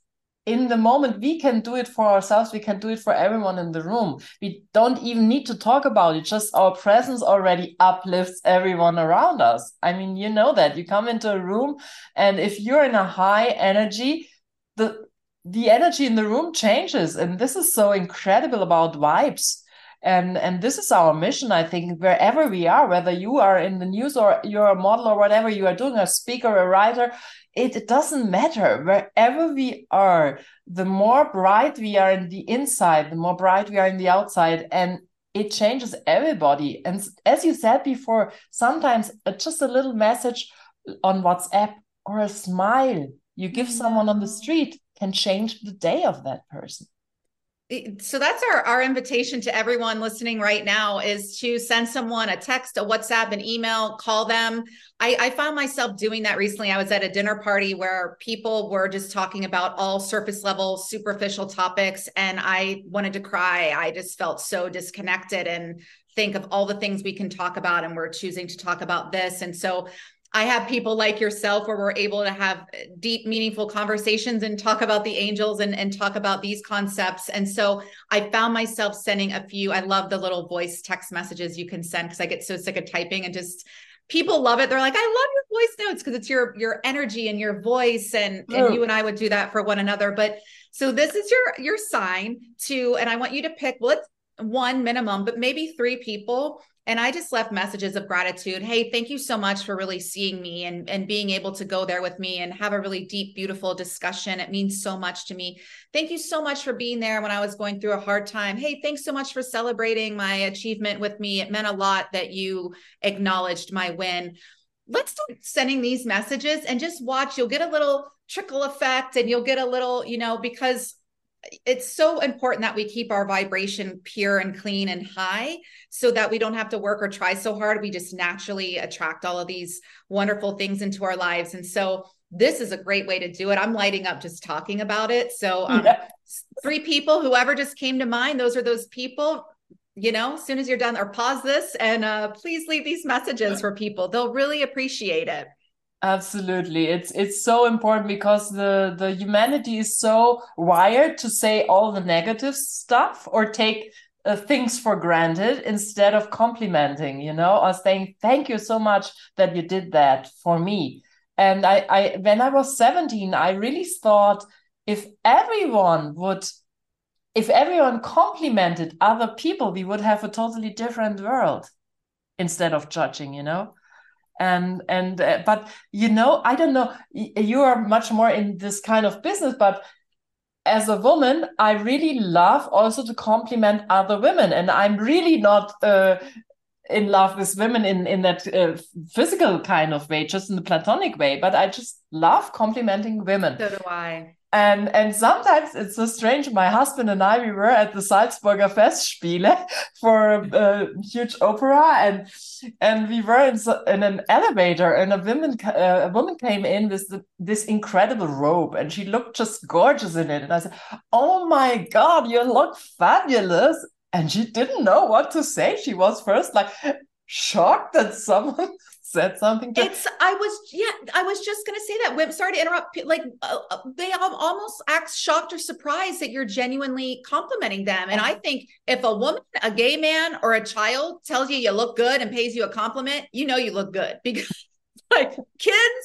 in the moment we can do it for ourselves we can do it for everyone in the room. We don't even need to talk about it just our presence already uplifts everyone around us. I mean you know that. You come into a room and if you're in a high energy the the energy in the room changes. And this is so incredible about vibes. And and this is our mission i think wherever we are whether you are in the news or you're a model or whatever you are doing a speaker a writer it, doesn't matter. Wherever we are the more bright we are in the inside the more bright we are in the outside and it changes everybody. And as you said before sometimes just a little message on whatsapp or a smile you give someone on the street can change the day of that person so that's our our invitation to everyone listening right now is to send someone a text a whatsapp an email call them. I, I found myself doing that recently. I was at a dinner party where people were just talking about all surface level superficial topics and i wanted to cry. I just felt so disconnected and think of all the things we can talk about and we're choosing to talk about this. And so I have people like yourself where we're able to have deep, meaningful conversations and talk about the angels and, and talk about these concepts. And so I found myself sending a few. I love the little voice text messages you can send because I get so sick of typing and just people love it. They're like, I love your voice notes because it's your your energy and your voice. And, oh. and you and I would do that for one another. But so this is your your sign to, and I want you to pick, well, it's one minimum, but maybe three people and i just left messages of gratitude. Hey thank you so much for really seeing me and and being able to go there with me and have a really deep beautiful discussion. It means so much to me. Thank you so much for being there when i was going through a hard time. Hey thanks so much for celebrating my achievement with me. It meant a lot that you acknowledged my win. Let's start sending these messages and just watch. You'll get a little trickle effect and you'll get a little you know because it's so important that we keep our vibration pure and clean and high so that we don't have to work or try so hard. We just naturally attract all of these wonderful things into our lives. And so this is a great way to do it. I'm lighting up just talking about it. So, um, yeah. three people, whoever just came to mind, those are those people. You know, as soon as you're done, or pause this and uh, please leave these messages for people. They'll really appreciate it. Absolutely. It's it's so important because the the humanity is so wired to say all the negative stuff or take uh, things for granted instead of complimenting, you know, or saying thank you so much that you did that for me. And I I when I was 17, I really thought if everyone would if everyone complimented other people, we would have a totally different world instead of judging, you know? And and uh, but you know i don't know you are much more in this kind of business but as a woman i really love also to compliment other women. And i'm really not uh, in love with women in in that uh, physical kind of way just in the platonic way but i just love complimenting women. So do i and and sometimes it's so strange. My husband and I we were at the Salzburger Festspiele *laughs* for a, a huge opera, and and we were in, in an elevator, and a woman uh, a woman came in with the, this incredible robe, and she looked just gorgeous in it. And I said, "Oh my God, you look fabulous!" And she didn't know what to say. She was first like shocked that *laughs* someone said something to- it's i was yeah i was just gonna say that. Sorry to interrupt like uh, uh, they almost act shocked or surprised that you're genuinely complimenting them. And i think if a woman a gay man or a child tells you you look good and pays you a compliment you know you look good. *laughs* Because like kids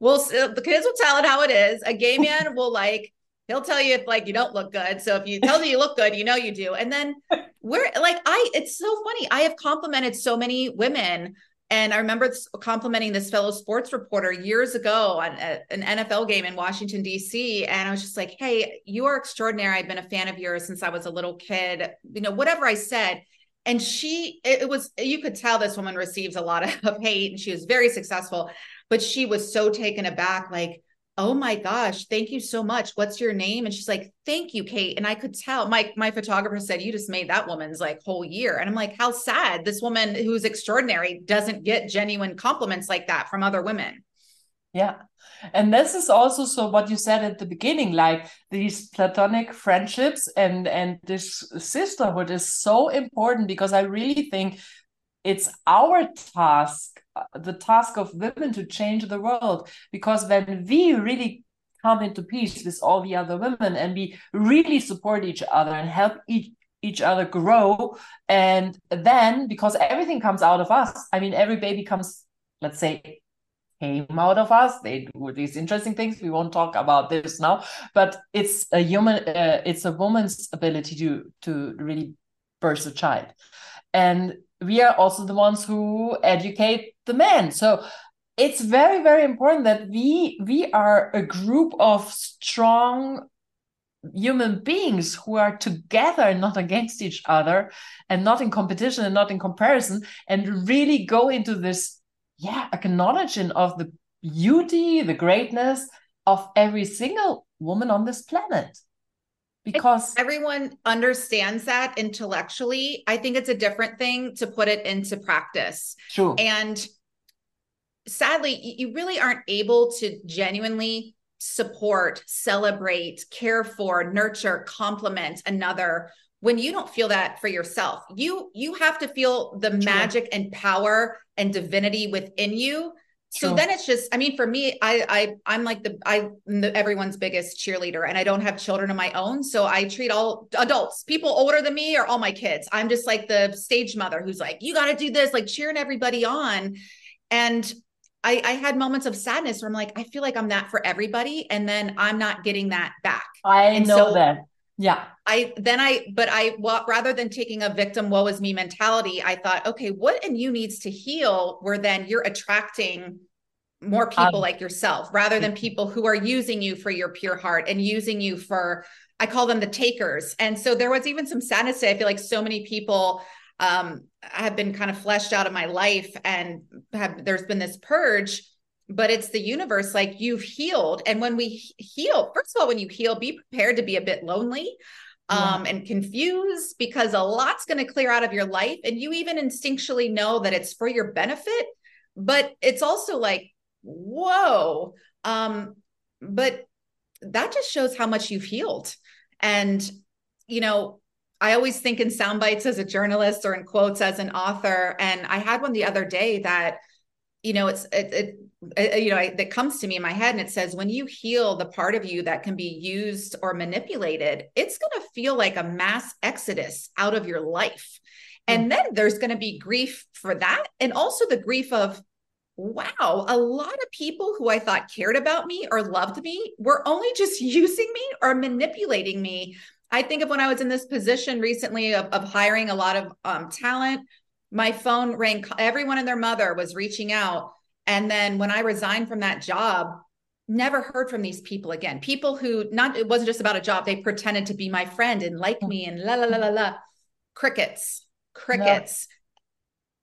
will the kids will tell it how it is. A gay man *laughs* will like he'll tell you if like you don't look good. So if you tell you you look good you know you do. And then we're like i it's so funny. I have complimented so many women and I remember complimenting this fellow sports reporter years ago on a, an NFL game in Washington, D.C. And I was just like, hey, you are extraordinary. I've been a fan of yours since I was a little kid, you know, whatever I said. And she, it was, you could tell this woman receives a lot of *laughs* hate and she was very successful, but she was so taken aback, like, oh my gosh thank you so much. What's your name? And she's like thank you kate. And i could tell my my photographer said you just made that woman's like whole year. And i'm like how sad. This woman who's extraordinary doesn't get genuine compliments like that from other women. Yeah. And this is also so what you said at the beginning like these platonic friendships and and this sisterhood is so important because i really think it's our task the task of women to change the world because when we really come into peace with all the other women and we really support each other and help each each other grow and then because everything comes out of us i mean every baby comes let's say came out of us. They do these interesting things. We won't talk about this now, but it's a human, uh, it's a woman's ability to to really birth a child, and we are also the ones who educate the men. So it's very very important that we we are a group of strong human beings who are together and not against each other and not in competition and not in comparison and really go into this yeah acknowledging of the beauty the greatness of every single woman on this planet because everyone understands that intellectually i think it's a different thing to put it into practice true and sadly you really aren't able to genuinely support, celebrate, care for, nurture, compliment another when you don't feel that for yourself. You you have to feel the magic and power and divinity within you. So then it's just, I mean, for me, I, I, I'm like the, I, the, everyone's biggest cheerleader, and I don't have children of my own, so I treat all adults, people older than me, or all my kids. I'm just like the stage mother who's like, you got to do this, like cheering everybody on, and I, I had moments of sadness where I'm like, I feel like I'm that for everybody. And then I'm not getting that back. I and know so that. Yeah. I then I, but I, well, rather than taking a victim, woe is me mentality, I thought, okay, what in you needs to heal where then you're attracting more people um, like yourself rather than people who are using you for your pure heart and using you for, I call them the takers. And so there was even some sadness. I feel like so many people um, have been kind of fleshed out of my life and have there's been this purge but it's the universe like you've healed and when we heal first of all when you heal be prepared to be a bit lonely um, yeah. and confused because a lot's going to clear out of your life and you even instinctually know that it's for your benefit but it's also like whoa um, but that just shows how much you've healed and you know I always think in sound bites as a journalist or in quotes as an author. And I had one the other day that, you know, it's, it, it, it Uh, uh, you know, I, that comes to me in my head and it says, when you heal the part of you that can be used or manipulated, it's going to feel like a mass exodus out of your life. Hmm. And then there's going to be grief for that. And also the grief of, wow, a lot of people who I thought cared about me or loved me were only just *laughs* using me or manipulating me I think of when I was in this position recently of, of hiring a lot of um, talent, my phone rang, everyone and their mother was reaching out. And then when I resigned from that job, never heard from these people again. People who not, it wasn't just about a job, they pretended to be my friend and like mm. me and la la la la la. Crickets, crickets.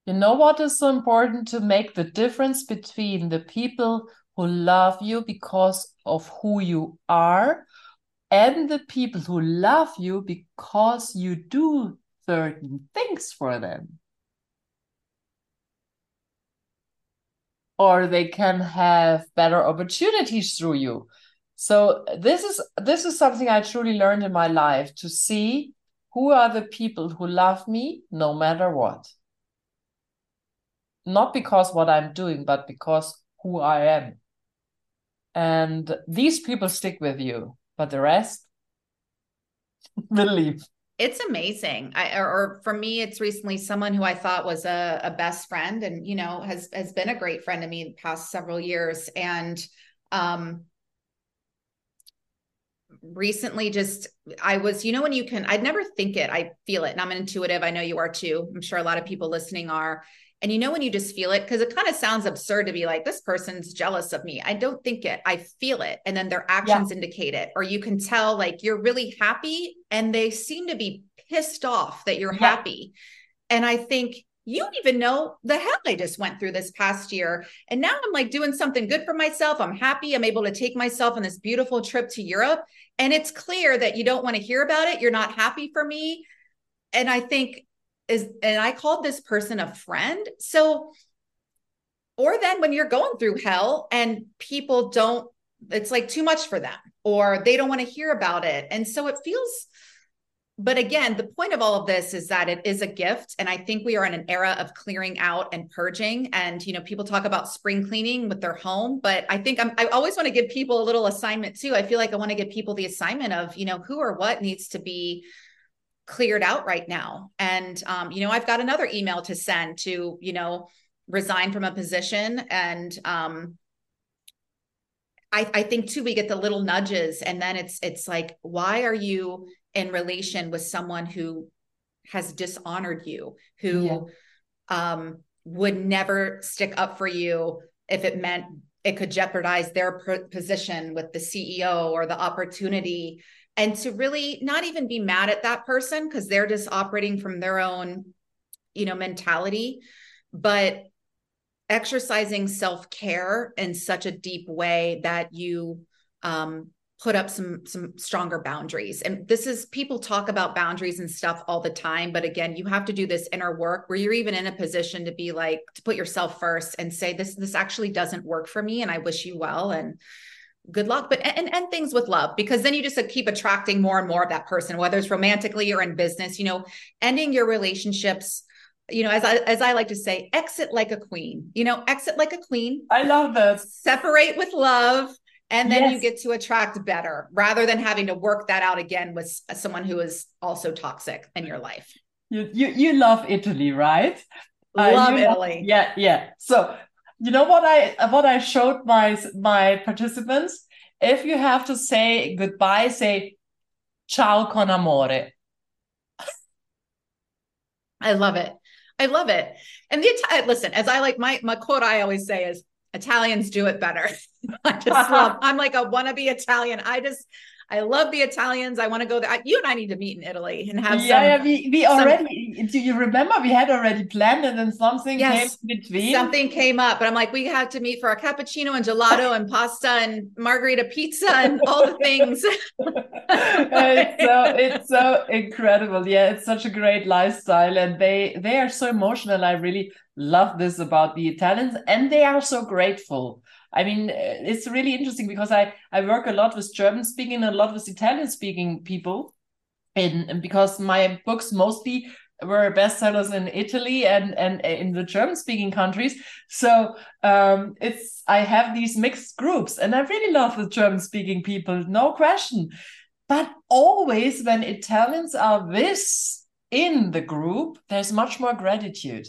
You know what is so important to make the difference between the people who love you because of who you are and the people who love you because you do certain things for them. Or they can have better opportunities through you. So this is this is something I truly learned in my life to see who are the people who love me no matter what. Not because what I'm doing, but because who I am. And these people stick with you but the rest *laughs* will leave it's amazing. I, or, or, for me it's recently someone who i thought was a, a, best friend and you know has has been a great friend to me the past several years. And um recently just i was you know when you can i'd never think it i feel it and i'm intuitive i know you are too i'm sure a lot of people listening are and you know when you just feel it, because it kind of sounds absurd to be like, this person's jealous of me. I don't think it, I feel it. And then their actions yeah. indicate it. Or you can tell like you're really happy and they seem to be pissed off that you're yeah. happy. And I think you don't even know the hell I just went through this past year. And now I'm like doing something good for myself. I'm happy. I'm able to take myself on this beautiful trip to Europe. And it's clear that you don't want to hear about it. You're not happy for me. And I think is and I called this person a friend. So or then when you're going through hell and people don't it's like too much for them or they don't want to hear about it. And so it feels but again, the point of all of this is that it is a gift. And I think we are in an era of clearing out and purging. And, you know, people talk about spring cleaning with their home, but I think I'm, I always want to give people a little assignment too. I feel like I want to give people the assignment of, you know, who or what needs to be cleared out right now. And, um, you know, I've got another email to send to, you know, resign from a position and, um, I, I think too we get the little nudges and then it's it's like why are you in relation with someone who has dishonored you who yeah. um would never stick up for you if it meant it could jeopardize their position with the CEO or the opportunity and to really not even be mad at that person because they're just operating from their own you know mentality but exercising self-care in such a deep way that you um, put up some some stronger boundaries. And this is people talk about boundaries and stuff all the time but again you have to do this inner work where you're even in a position to be like to put yourself first and say this this actually doesn't work for me and i wish you well. And good luck but and and things with love because then you just keep attracting more and more of that person whether it's romantically or in business you know ending your relationships you know as i as i like to say exit like a queen you know exit like a queen. I love this. Separate with love and then yes. you get to attract better rather than having to work that out again with someone who is also toxic in your life. You you, you love italy right? Love uh, italy. Love, yeah yeah. So you know what i what i showed my my participants if you have to say goodbye say ciao con amore *laughs* i love it i love it and the listen as i like my my quote i always say is Italians do it better. *laughs* I just love, I'm like a wannabe Italian. I just, I love the Italians. I want to go there. You and I need to meet in Italy and have yeah, some, yeah. We, we some, already. Do you remember we had already planned and then something yes, came between? Something came up, but I'm like, we have to meet for a cappuccino and gelato and pasta and margherita pizza and all the things. *laughs* it's so it's so incredible. Yeah, it's such a great lifestyle, and they they are so emotional. I really love this about the Italians, and they are so grateful. I mean, it's really interesting because I I work a lot with German speaking, and a lot with Italian speaking people, and, and because my books mostly were bestsellers in Italy and and in the German speaking countries. So um, it's I have these mixed groups, and I really love the German speaking people, no question. But always when Italians are with in the group, there's much more gratitude.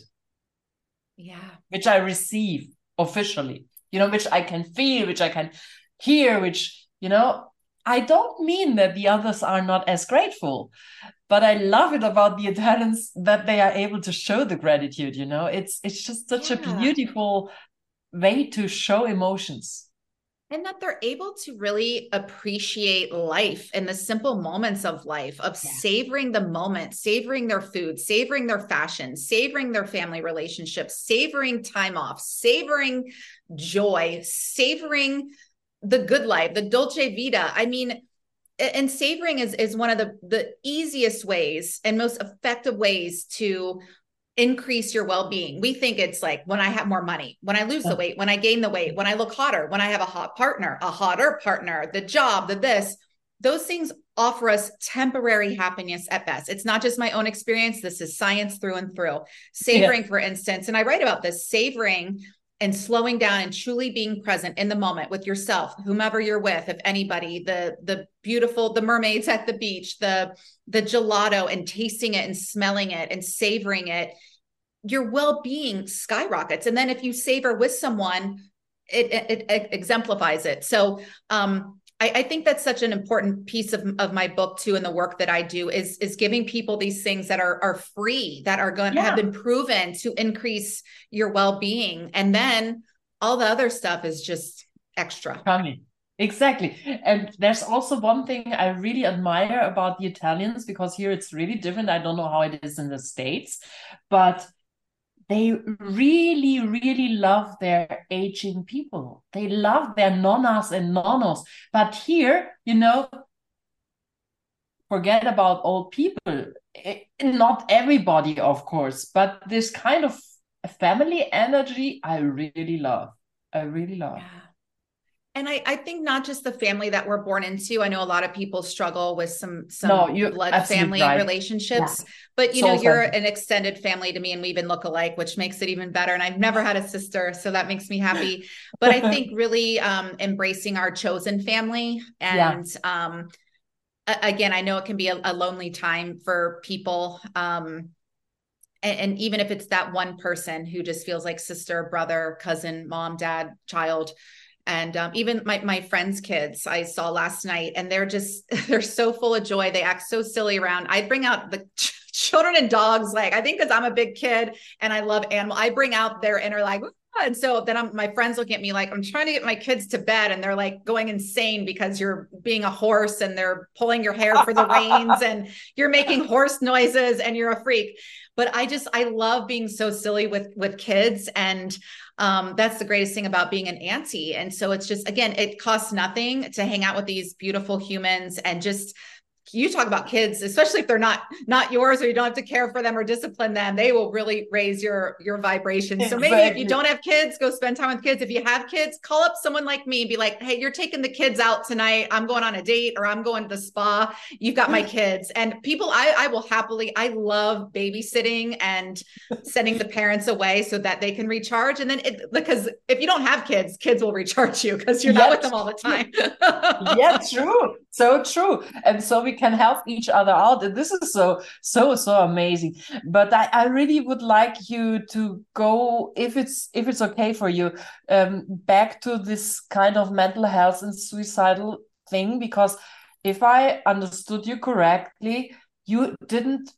Yeah. Which I receive officially, you know, which I can feel, which I can hear, which, you know, I don't mean that the others are not as grateful, but I love it about the Italians that they are able to show the gratitude, you know. It's it's just such yeah. a beautiful way to show emotions and that they're able to really appreciate life and the simple moments of life of yeah. savoring the moment savoring their food savoring their fashion savoring their family relationships savoring time off savoring joy savoring the good life the dolce vita i mean and savoring is is one of the the easiest ways and most effective ways to increase your well-being. We think it's like when I have more money, when I lose the oh. weight, when I gain the weight, when I look hotter, when I have a hot partner, a hotter partner, the job, the this, those things offer us temporary happiness at best. It's not just my own experience. This is science through and through. Savoring, yeah. for instance, and I write about this savoring and slowing down and truly being present in the moment with yourself whomever you're with if anybody the the beautiful the mermaids at the beach the the gelato and tasting it and smelling it and savoring it your well-being skyrockets. And then if you savor with someone it, it, it exemplifies it. So um I, I, think that's such an important piece of, of my book too and the work that i do is is giving people these things that are are free that are going to yeah. have been proven to increase your well-being and then all the other stuff is just extra Funny. Exactly. And there's also one thing I really admire about the Italians because here it's really different. I don't know how it is in the States, but they really, really love their aging people. They love their nonnas and nonnos. But here, you know, forget about old people. Eh, not everybody, of course, but this kind of family energy, I really love. I really love. Yeah and I, I think not just the family that we're born into. I know a lot of people struggle with some some no, blood family right. relationships, yeah. but you know, you're an extended family to me, and we even look alike, which makes it even better. And I've never had a sister, so that makes me happy. *laughs* but I think really um, embracing our chosen family, and yeah. um, again, I know it can be a, a lonely time for people. Um, and even if it's that one person who just feels like sister, brother, cousin, mom, dad, child, and um, even my, my friends kids i saw last night and they're just *laughs* they're so full of joy. They act so silly around. I bring out the children and dogs like i think because i'm a big kid and i love animal i bring out their inner like and so then I'm, my friends look at me like I'm trying to get my kids to bed and they're like going insane because you're being a horse and they're pulling your hair for the reins and *laughs* you're making horse noises and you're a freak. But I just I love being so silly with with kids and um, that's the greatest thing about being an auntie. And so it's just again, it costs nothing to hang out with these beautiful humans and just you talk about kids especially if they're not not yours or you don't have to care for them or discipline them they will really raise your your vibration. So maybe if you don't have kids go spend time with kids. If you have kids call up someone like me and be like hey you're taking the kids out tonight. I'm going on a date or i'm going to the spa. You've got my *laughs* kids. And people i i will happily i love babysitting and sending the parents away so that they can recharge. And then it because if you don't have kids kids will recharge you because you're not with them all the *laughs* time. *laughs* Yeah true. So true. And so we can help each other out. This is so so so amazing. But i, I really would like you to go if it's if it's okay for you um, back to this kind of mental health and suicidal thing because if i understood you correctly you didn't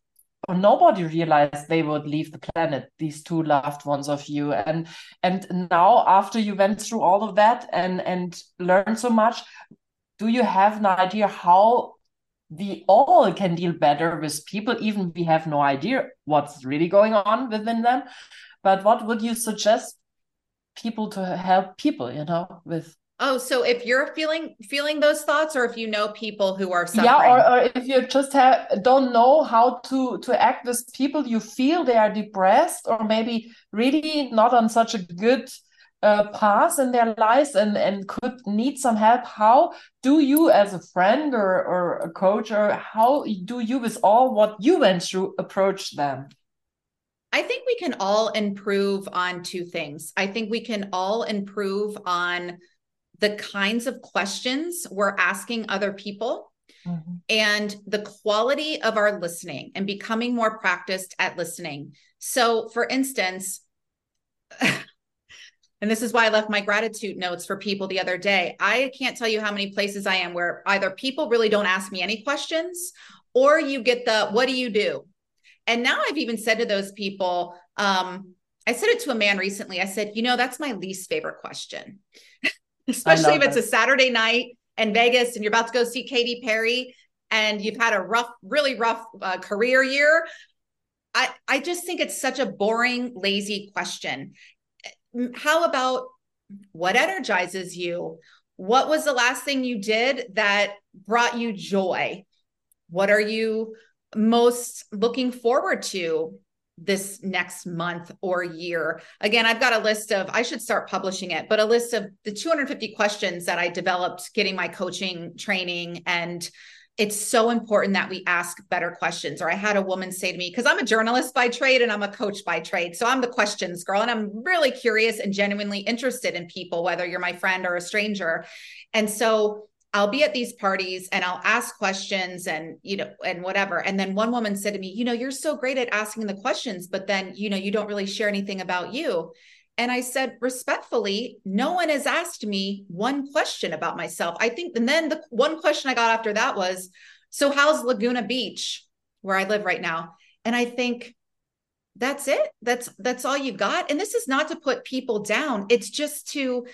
nobody realized they would leave the planet these two loved ones of you. And and now after you went through all of that and and learned so much do you have an idea how we all can deal better with people, even we have no idea what's really going on within them. But what would you suggest people to help people, you know, with? Oh, so if you're feeling feeling those thoughts, or if you know people who are suffering, yeah, or, or if you just have don't know how to to act with people, you feel they are depressed, or maybe really not on such a good uh, path in their lives and and could need some help how do you as a friend or or a coach or how do you with all what you went through approach them I think we can all improve on two things. I think we can all improve on the kinds of questions we're asking other people mm-hmm. and the quality of our listening and becoming more practiced at listening. So, for instance, And this is why I left my gratitude notes for people the other day. I can't tell you how many places I am where either people really don't ask me any questions or you get the, what do you do? And now I've even said to those people, um, I said it to a man recently. I said, you know, that's my least favorite question, *laughs* especially if it's that. a Saturday night in Vegas and you're about to go see Katy Perry and you've had a rough, really rough uh, career year. I, I just think it's such a boring, lazy question how about what energizes you? What was the last thing you did that brought you joy? What are you most looking forward to this next month or year? Again, I've got a list of, I should start publishing it, but a list of the 250 questions that I developed getting my coaching training and it's so important that we ask better questions. Or I had a woman say to me, because I'm a journalist by trade and I'm a coach by trade. So I'm the questions girl. And I'm really curious and genuinely interested in people, whether you're my friend or a stranger. And so I'll be at these parties and I'll ask questions and, you know, and whatever. And then one woman said to me, you know, you're so great at asking the questions, but then, you know, you don't really share anything about you. And I said, respectfully, no one has asked me one question about myself. I think, and then the one question I got after that was, so how's Laguna Beach, where I live right now? And I think, that's it that's that's all you got and this is not to put people down it's just to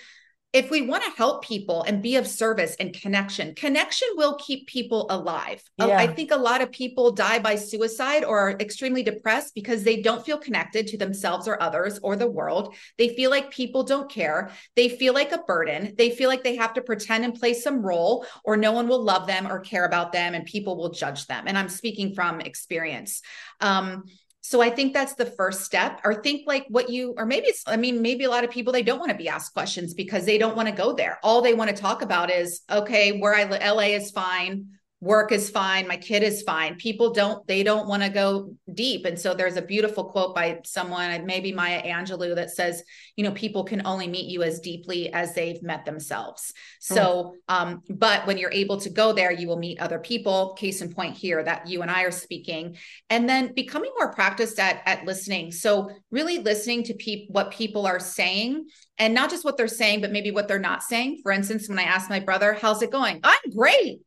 if we want to help people and be of service and connection, connection will keep people alive. Yeah. I think a lot of people die by suicide or are extremely depressed because they don't feel connected to themselves or others or the world. They feel like people don't care. They feel like a burden. They feel like they have to pretend and play some role or no one will love them or care about them and people will judge them. And I'm speaking from experience. Um, so I think that's the first step. Or think like what you, or maybe it's, I mean, maybe a lot of people, they don't want to be asked questions because they don't want to go there. All they want to talk about is, okay, where I LA is fine. Work is fine my kid is fine. People don't they don't want to go deep. And so there's a beautiful quote by someone maybe maya angelou that says you know people can only meet you as deeply as they've met themselves. So um but when you're able to go there you will meet other people. Case in point here that you and i are speaking. And then becoming more practiced at at listening. So really listening to people what people are saying and not just what they're saying but maybe what they're not saying. For instance when i asked my brother how's it going? I'm great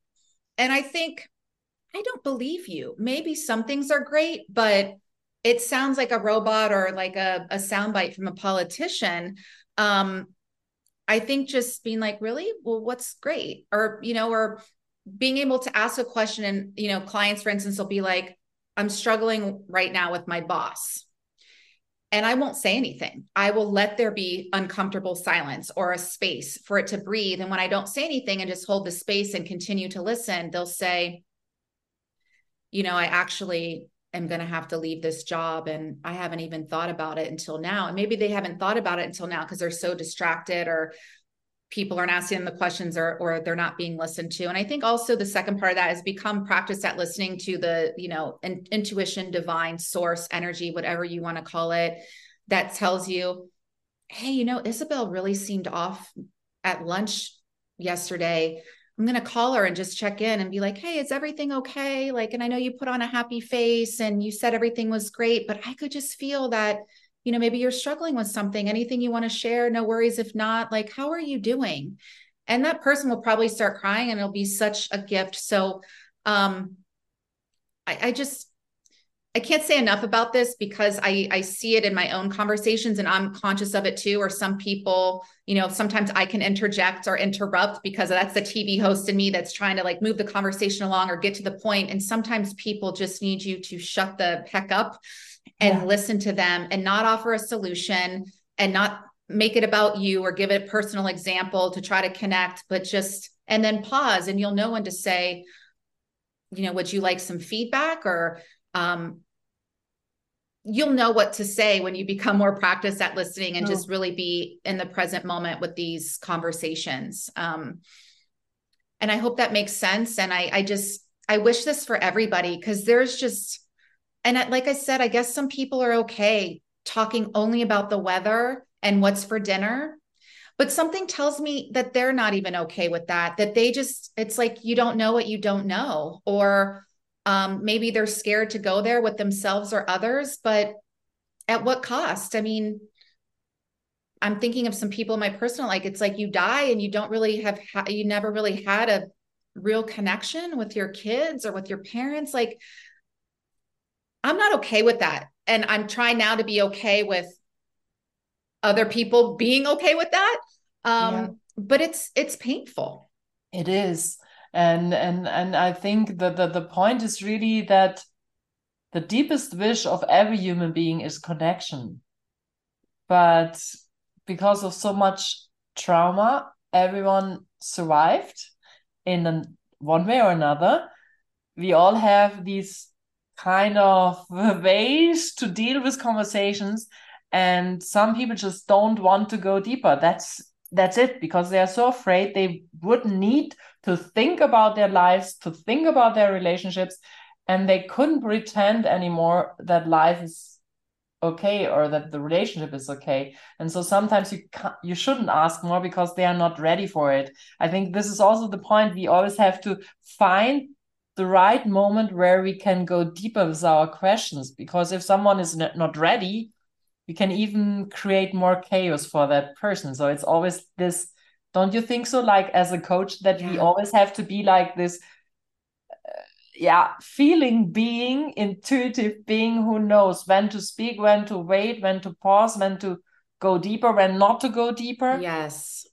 and I think, I don't believe you. Maybe some things are great, but it sounds like a robot or like a, a soundbite from a politician. Um, I think just being like, really? Well, what's great? Or, you know, or being able to ask a question and, you know, clients, for instance, will be like, I'm struggling right now with my boss and I won't say anything. I will let there be uncomfortable silence or a space for it to breathe. And when I don't say anything and just hold the space and continue to listen, they'll say, you know, I actually am going to have to leave this job and I haven't even thought about it until now. And maybe they haven't thought about it until now because they're so distracted or people aren't asking the questions or or they're not being listened to. And i think also the second part of that is become practice at listening to the you know in, intuition divine source energy whatever you want to call it that tells you hey you know isabel really seemed off at lunch yesterday. I'm going to call her and just check in and be like hey is everything okay like and i know you put on a happy face and you said everything was great but i could just feel that you know maybe you're struggling with something anything you want to share no worries if not like how are you doing and that person will probably start crying and it'll be such a gift so um I, I just I can't say enough about this because I I see it in my own conversations and I'm conscious of it too. Or some people, you know, sometimes I can interject or interrupt because that's the TV host in me that's trying to like move the conversation along or get to the point. And sometimes people just need you to shut the heck up and yeah. listen to them and not offer a solution and not make it about you or give it a personal example to try to connect, but just and then pause and you'll know when to say, you know, would you like some feedback or um, you'll know what to say when you become more practiced at listening and oh. just really be in the present moment with these conversations. Um, and I hope that makes sense. And I, I just, I wish this for everybody because there's just, and like I said, I guess some people are okay talking only about the weather and what's for dinner. But something tells me that they're not even okay with that, that they just, it's like you don't know what you don't know. Or um, maybe they're scared to go there with themselves or others, but at what cost? I mean, I'm thinking of some people in my personal like it's like you die and you don't really have ha- you never really had a real connection with your kids or with your parents like okay with that. And I'm trying now to be okay with other people being okay with that. Um, yeah. but it's it's painful. It is. And and and I think that the, the point is really that the deepest wish of every human being is connection. But because of so much trauma, everyone survived in an, one way or another. We all have these kind of *laughs* ways to deal with conversations and some people just don't want to go deeper. That's that's it because they are so afraid they would need to think about their lives to think about their relationships and they couldn't pretend anymore that life is okay or that the relationship is okay. And so sometimes you you shouldn't ask more because they are not ready for it. I think this is also the point we always have to find the right moment where we can go deeper with our questions because if someone is not ready we can even create more chaos for that person. So it's always this don't you think so? Like as a coach that yeah. we always have to be like this uh, yeah feeling being intuitive being who knows when to speak when to wait when to pause when to go deeper when not to go deeper. Yes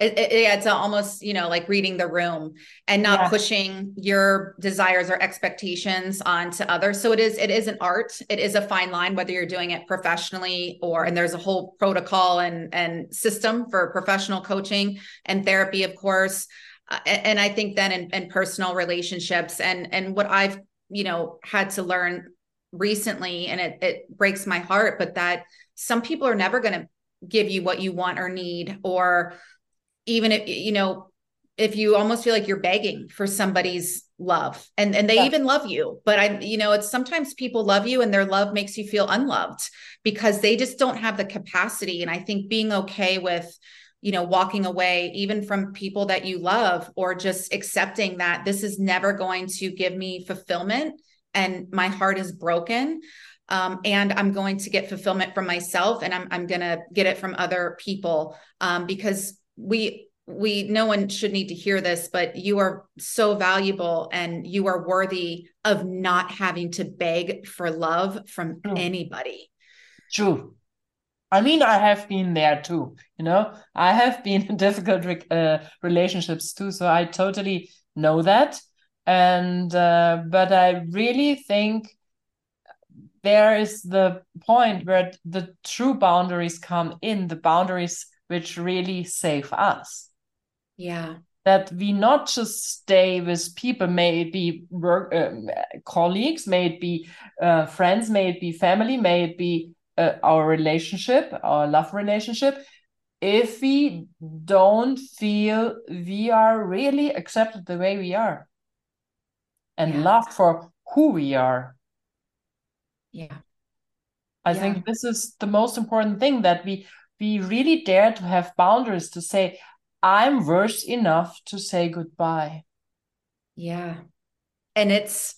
it, it, it's almost you know like reading the room and not yeah. pushing your desires or expectations onto others. So it is it is an art. It is a fine line whether you're doing it professionally or and there's a whole protocol and and system for professional coaching and therapy of course. Uh, and, and, i think then in, in personal relationships and and what i've you know had to learn recently and it it breaks my heart but that some people are never going to give you what you want or need or even if you know if you almost feel like you're begging for somebody's love and and they yeah. even love you but i you know it's sometimes people love you and their love makes you feel unloved because they just don't have the capacity and i think being okay with you know walking away even from people that you love or just accepting that this is never going to give me fulfillment and my heart is broken um, and i'm going to get fulfillment from myself and i'm, I'm going to get it from other people um, because we we no one should need to hear this but you are so valuable and you are worthy of not having to beg for love from True. anybody True. I mean, I have been there too. You know, I have been in *laughs* difficult uh, relationships too, so I totally know that. And uh, but I really think there is the point where the true boundaries come in, the boundaries which really save us. Yeah. That we not just stay with people, may it be work um, colleagues, may it be uh, friends, may it be family, may it be uh, our relationship, our love relationship, if we don't feel we are really accepted the way we are and yeah. loved for who we are. Yeah. I yeah. think this is the most important thing that we we really dare to have boundaries to say, I'm worth enough to say goodbye. Yeah. And it's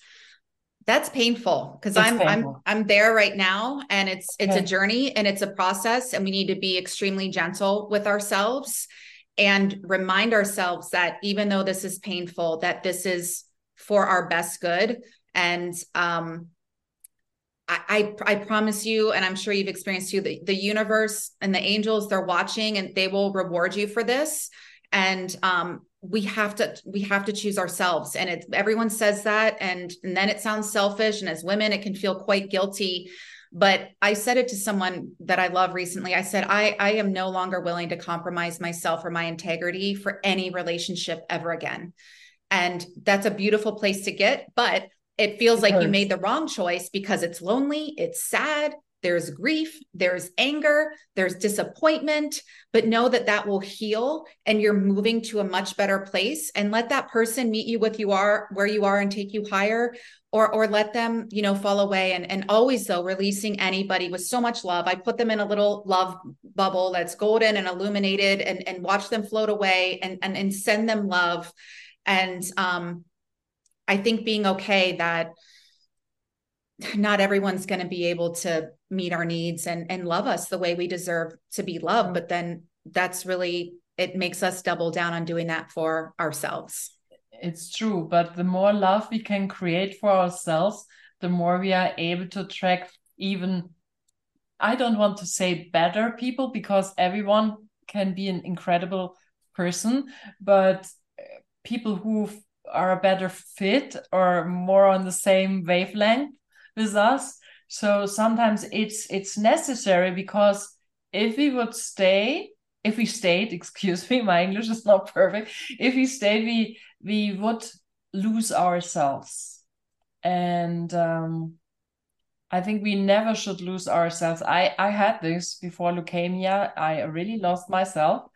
that's painful because I'm painful. I'm I'm there right now and it's it's okay. a journey and it's a process and we need to be extremely gentle with ourselves and remind ourselves that even though this is painful that this is for our best good and um I, I, promise you, and I'm sure you've experienced too, the, the universe and the angels, they're watching and they will reward you for this. And um, we have to we have to choose ourselves. And it everyone says that and, and then it sounds selfish and as women it can feel quite guilty. But i said it to someone that i love recently. I said i i am no longer willing to compromise myself or my integrity for any relationship ever again. And that's a beautiful place to get but it feels it like hurts. you made the wrong choice because it's lonely it's sad there's grief, there's anger, there's disappointment, but know that that will heal and you're moving to a much better place and let that person meet you with you are where you are and take you higher or or let them, you know, fall away and and always though releasing anybody with so much love. I put them in a little love bubble that's golden and illuminated and and watch them float away and and, and send them love and um I think being okay that not everyone's going to be able to meet our needs and and love us the way we deserve to be loved but then that's really it makes us double down on doing that for ourselves. It's true but the more love we can create for ourselves the more we are able to attract even i don't want to say better people because everyone can be an incredible person but uh, people who are a better fit or more on the same wavelength with us. So sometimes it's it's necessary because if we would stay if we stayed *laughs* excuse me my english is not perfect. If we stayed we we would lose ourselves. And um i think we never should lose ourselves. I i had this before leukemia. I really lost myself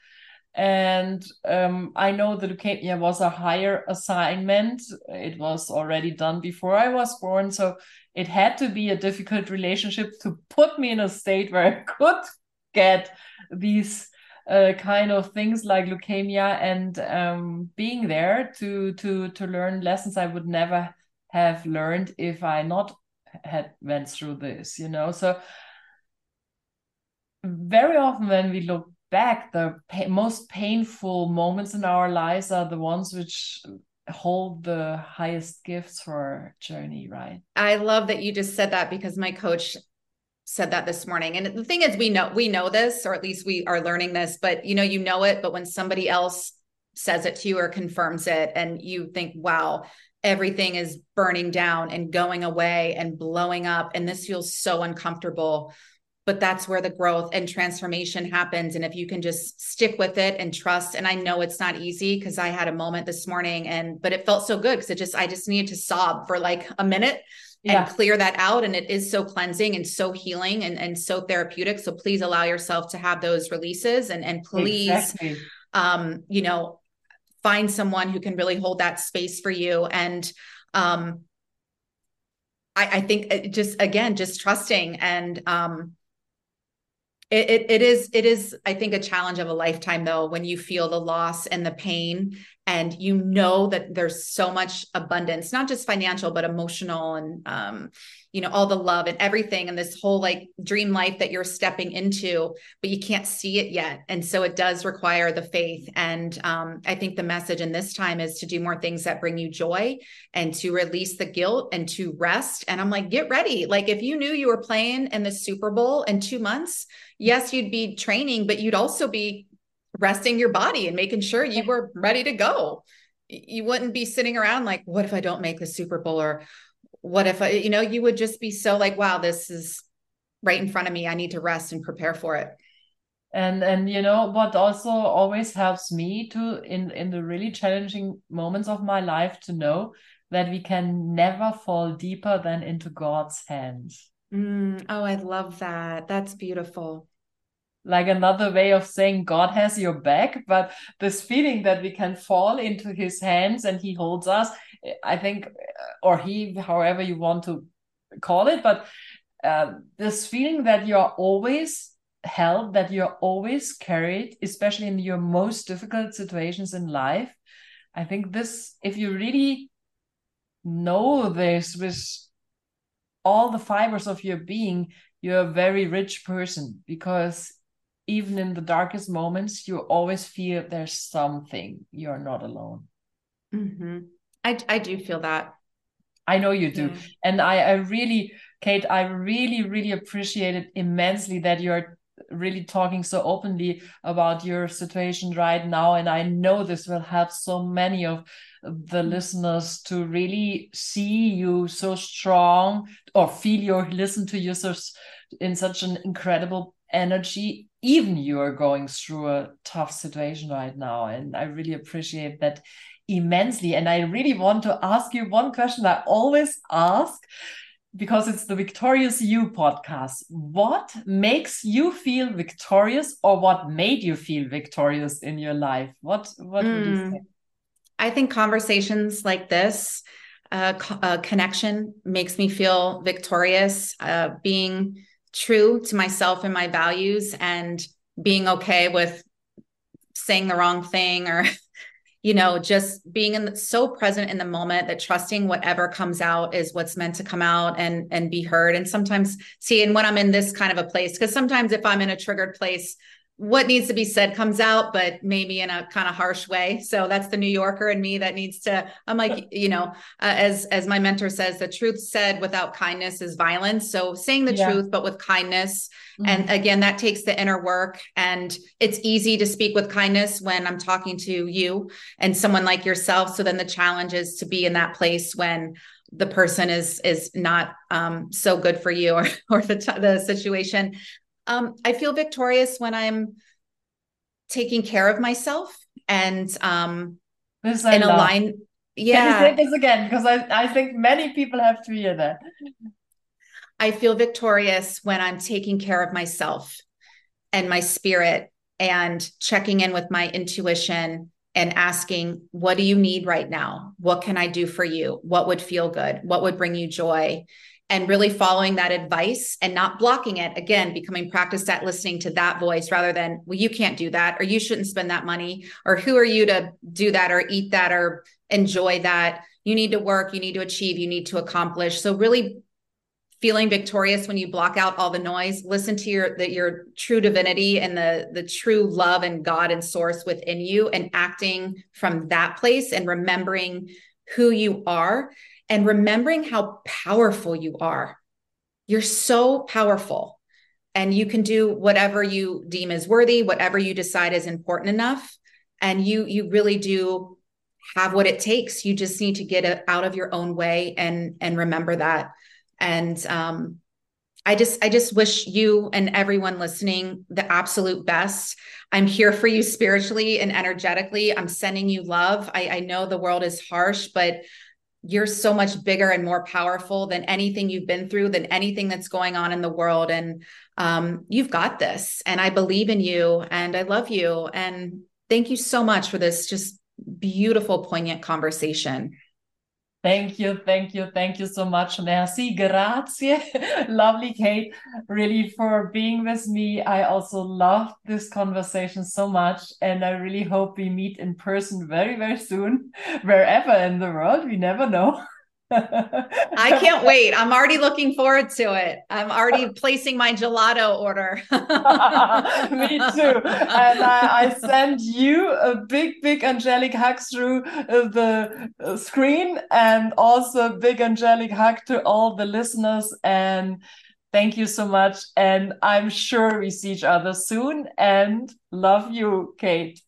and um, I know the leukemia was a higher assignment. It was already done before I was born, so it had to be a difficult relationship to put me in a state where *laughs* I could get these uh, kind of things like leukemia and um, being there to to to learn lessons I would never have learned if I not had went through this. You know, so very often when we look back, the pa most painful moments in our lives are the ones which hold the highest gifts for our journey, right? I love that you just said that because my coach said that this morning. And the thing is we know we know this or at least we are learning this, but you know you know it, but when somebody else says it to you or confirms it and you think, "Wow, everything is burning down and going away and blowing up and this feels so uncomfortable." But that's where the growth and transformation happens and if you can just stick with it and trust and i know it's not easy because i had a moment this morning and but it felt so good because it just i just needed to sob for like a minute yeah. and clear that out and it is so cleansing and so healing and, and so therapeutic so please allow yourself to have those releases and and please exactly. um you know find someone who can really hold that space for you and um I, I think uh, just again just trusting and um it, it, is it is i think a challenge of a lifetime though when you feel the loss and the pain and you know that there's so much abundance not just financial but emotional and um, you know all the love and everything and this whole like dream life that you're stepping into but you can't see it yet. And so it does require the faith. And um, i think the message in this time is to do more things that bring you joy and to release the guilt and to rest. And i'm like get ready. Like if you knew you were playing in the super bowl in two months yes you'd be training but you'd also be resting your body and making sure you were ready to go you wouldn't be sitting around like what if i don't make the super bowl or what if I, you know, you would just be so like, wow, this is right in front of me. I need to rest and prepare for it. And and you know what also always helps me to in in the really challenging moments of my life to know that we can never fall deeper than into God's hands. Mm, oh, I love that. That's beautiful like another way of saying God has your back, but this feeling that we can fall into his hands and he holds us, I think, or he, however you want to call it, but uh, this feeling that you're always held, that you're always carried, especially in your most difficult situations in life. I think this, if you really know this with all the fibers of your being, you're a very rich person because even in the darkest moments, you always feel there's something. You're not alone. Mm-hmm. I, I do feel that. I know you do. Yeah. And I, I really, Kate, I really, really appreciate it immensely that you're really talking so openly about your situation right now. And I know this will help so many of the mm-hmm. listeners to really see you so strong or feel you or listen to you so in such an incredible energy even you are going through a tough situation right now and i really appreciate that immensely. And i really want to ask you one question i always ask because it's the victorious you podcast. What makes you feel victorious or what made you feel victorious in your life? What what mm, would you hmm. say? I think conversations like this uh, co- uh, connection makes me feel victorious uh, being true to myself and my values and being okay with saying the wrong thing or *laughs* you know just being in the, so present in the moment that trusting whatever comes out is what's meant to come out and and be heard. And sometimes see and when i'm in this kind of a place because sometimes if i'm in a triggered place what needs to be said comes out, but maybe in a kind of harsh way. So that's the New Yorker in me that needs to. I'm like, *laughs* you know, uh, as as my mentor says, the truth said without kindness is violence. So saying the yeah. truth, but with kindness, mm-hmm. and again, that takes the inner work. And it's easy to speak with kindness when I'm talking to you and someone like yourself. So then the challenge is to be in that place when the person is is not um, so good for you *laughs* or or the the situation um, I feel victorious when I'm taking care of myself and um this align. Yeah. Can you say this again? Because I, I think many people have to hear that. I feel victorious when I'm taking care of myself and my spirit and checking in with my intuition and asking, what do you need right now? What can I do for you? What would feel good? What would bring you joy? And really following that advice and not blocking it again becoming practiced at listening to that voice rather than well you can't do that or you shouldn't spend that money or who are you to do that or eat that or enjoy that? You need to work you need to achieve you need to accomplish. So really feeling victorious when you block out all the noise listen to your the, your true divinity and the the true love and god and source within you and acting from that place and remembering who you are and remembering how powerful you are. You're so powerful and you can do whatever you deem is worthy, whatever you decide is important enough. And you, you really do have what it takes. You just need to get out of your own way and, and remember that. And, um, I just I just wish you and everyone listening the absolute best. I'm here for you spiritually and energetically. I'm sending you love. I, I know the world is harsh, but you're so much bigger and more powerful than anything you've been through, than anything that's going on in the world. And um, you've got this. And I believe in you and I love you. And thank you so much for this just beautiful, poignant conversation. Thank you, thank you, thank you so much. Merci, grazie. *laughs* Lovely, Kate, really for being with me. I also loved this conversation so much, and I really hope we meet in person very, very soon, *laughs* wherever in the world. We never know. *laughs* I can't wait. I'm already looking forward to it. I'm already *laughs* placing my gelato order. *laughs* Me too. And I, I, *laughs* send you a big, big angelic hug through uh, the uh, screen and also a big angelic hug to all the listeners. And thank you so much. And I'm sure we see each other soon. And love you, Kate.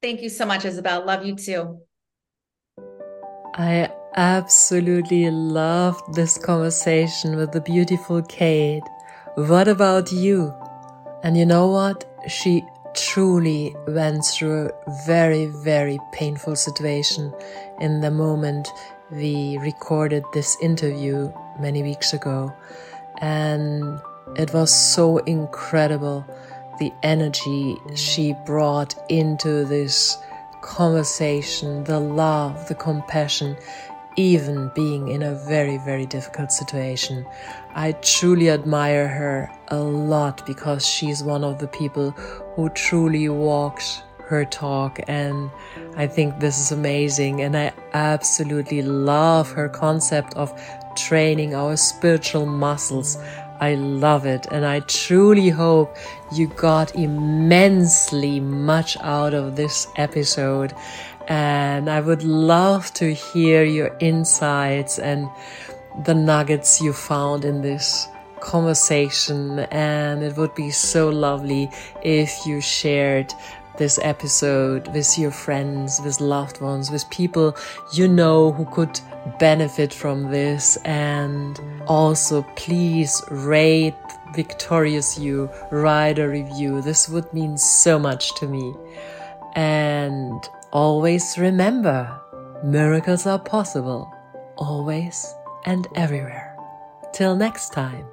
Thank you so much, Isabel. Love you too. I absolutely loved this conversation with the beautiful Kate. What about you? And you know what? She truly went through a very, very painful situation in the moment we recorded this interview many weeks ago. And it was so incredible the energy she brought into this conversation, the love, the compassion even being in a very, very difficult situation. I truly admire her a lot because she's one of the people who truly walks her talk and I think this is amazing and I absolutely love her concept of training our spiritual muscles. I love it and I truly hope you got immensely much out of this episode and I would love to hear your insights and the nuggets you found in this conversation. And it would be so lovely if you shared this episode with your friends, with loved ones, with people you know who could benefit from this. And also, please rate Victorious You, write a review. This would mean so much to me. And Always remember, miracles are possible, always and everywhere. Till next time.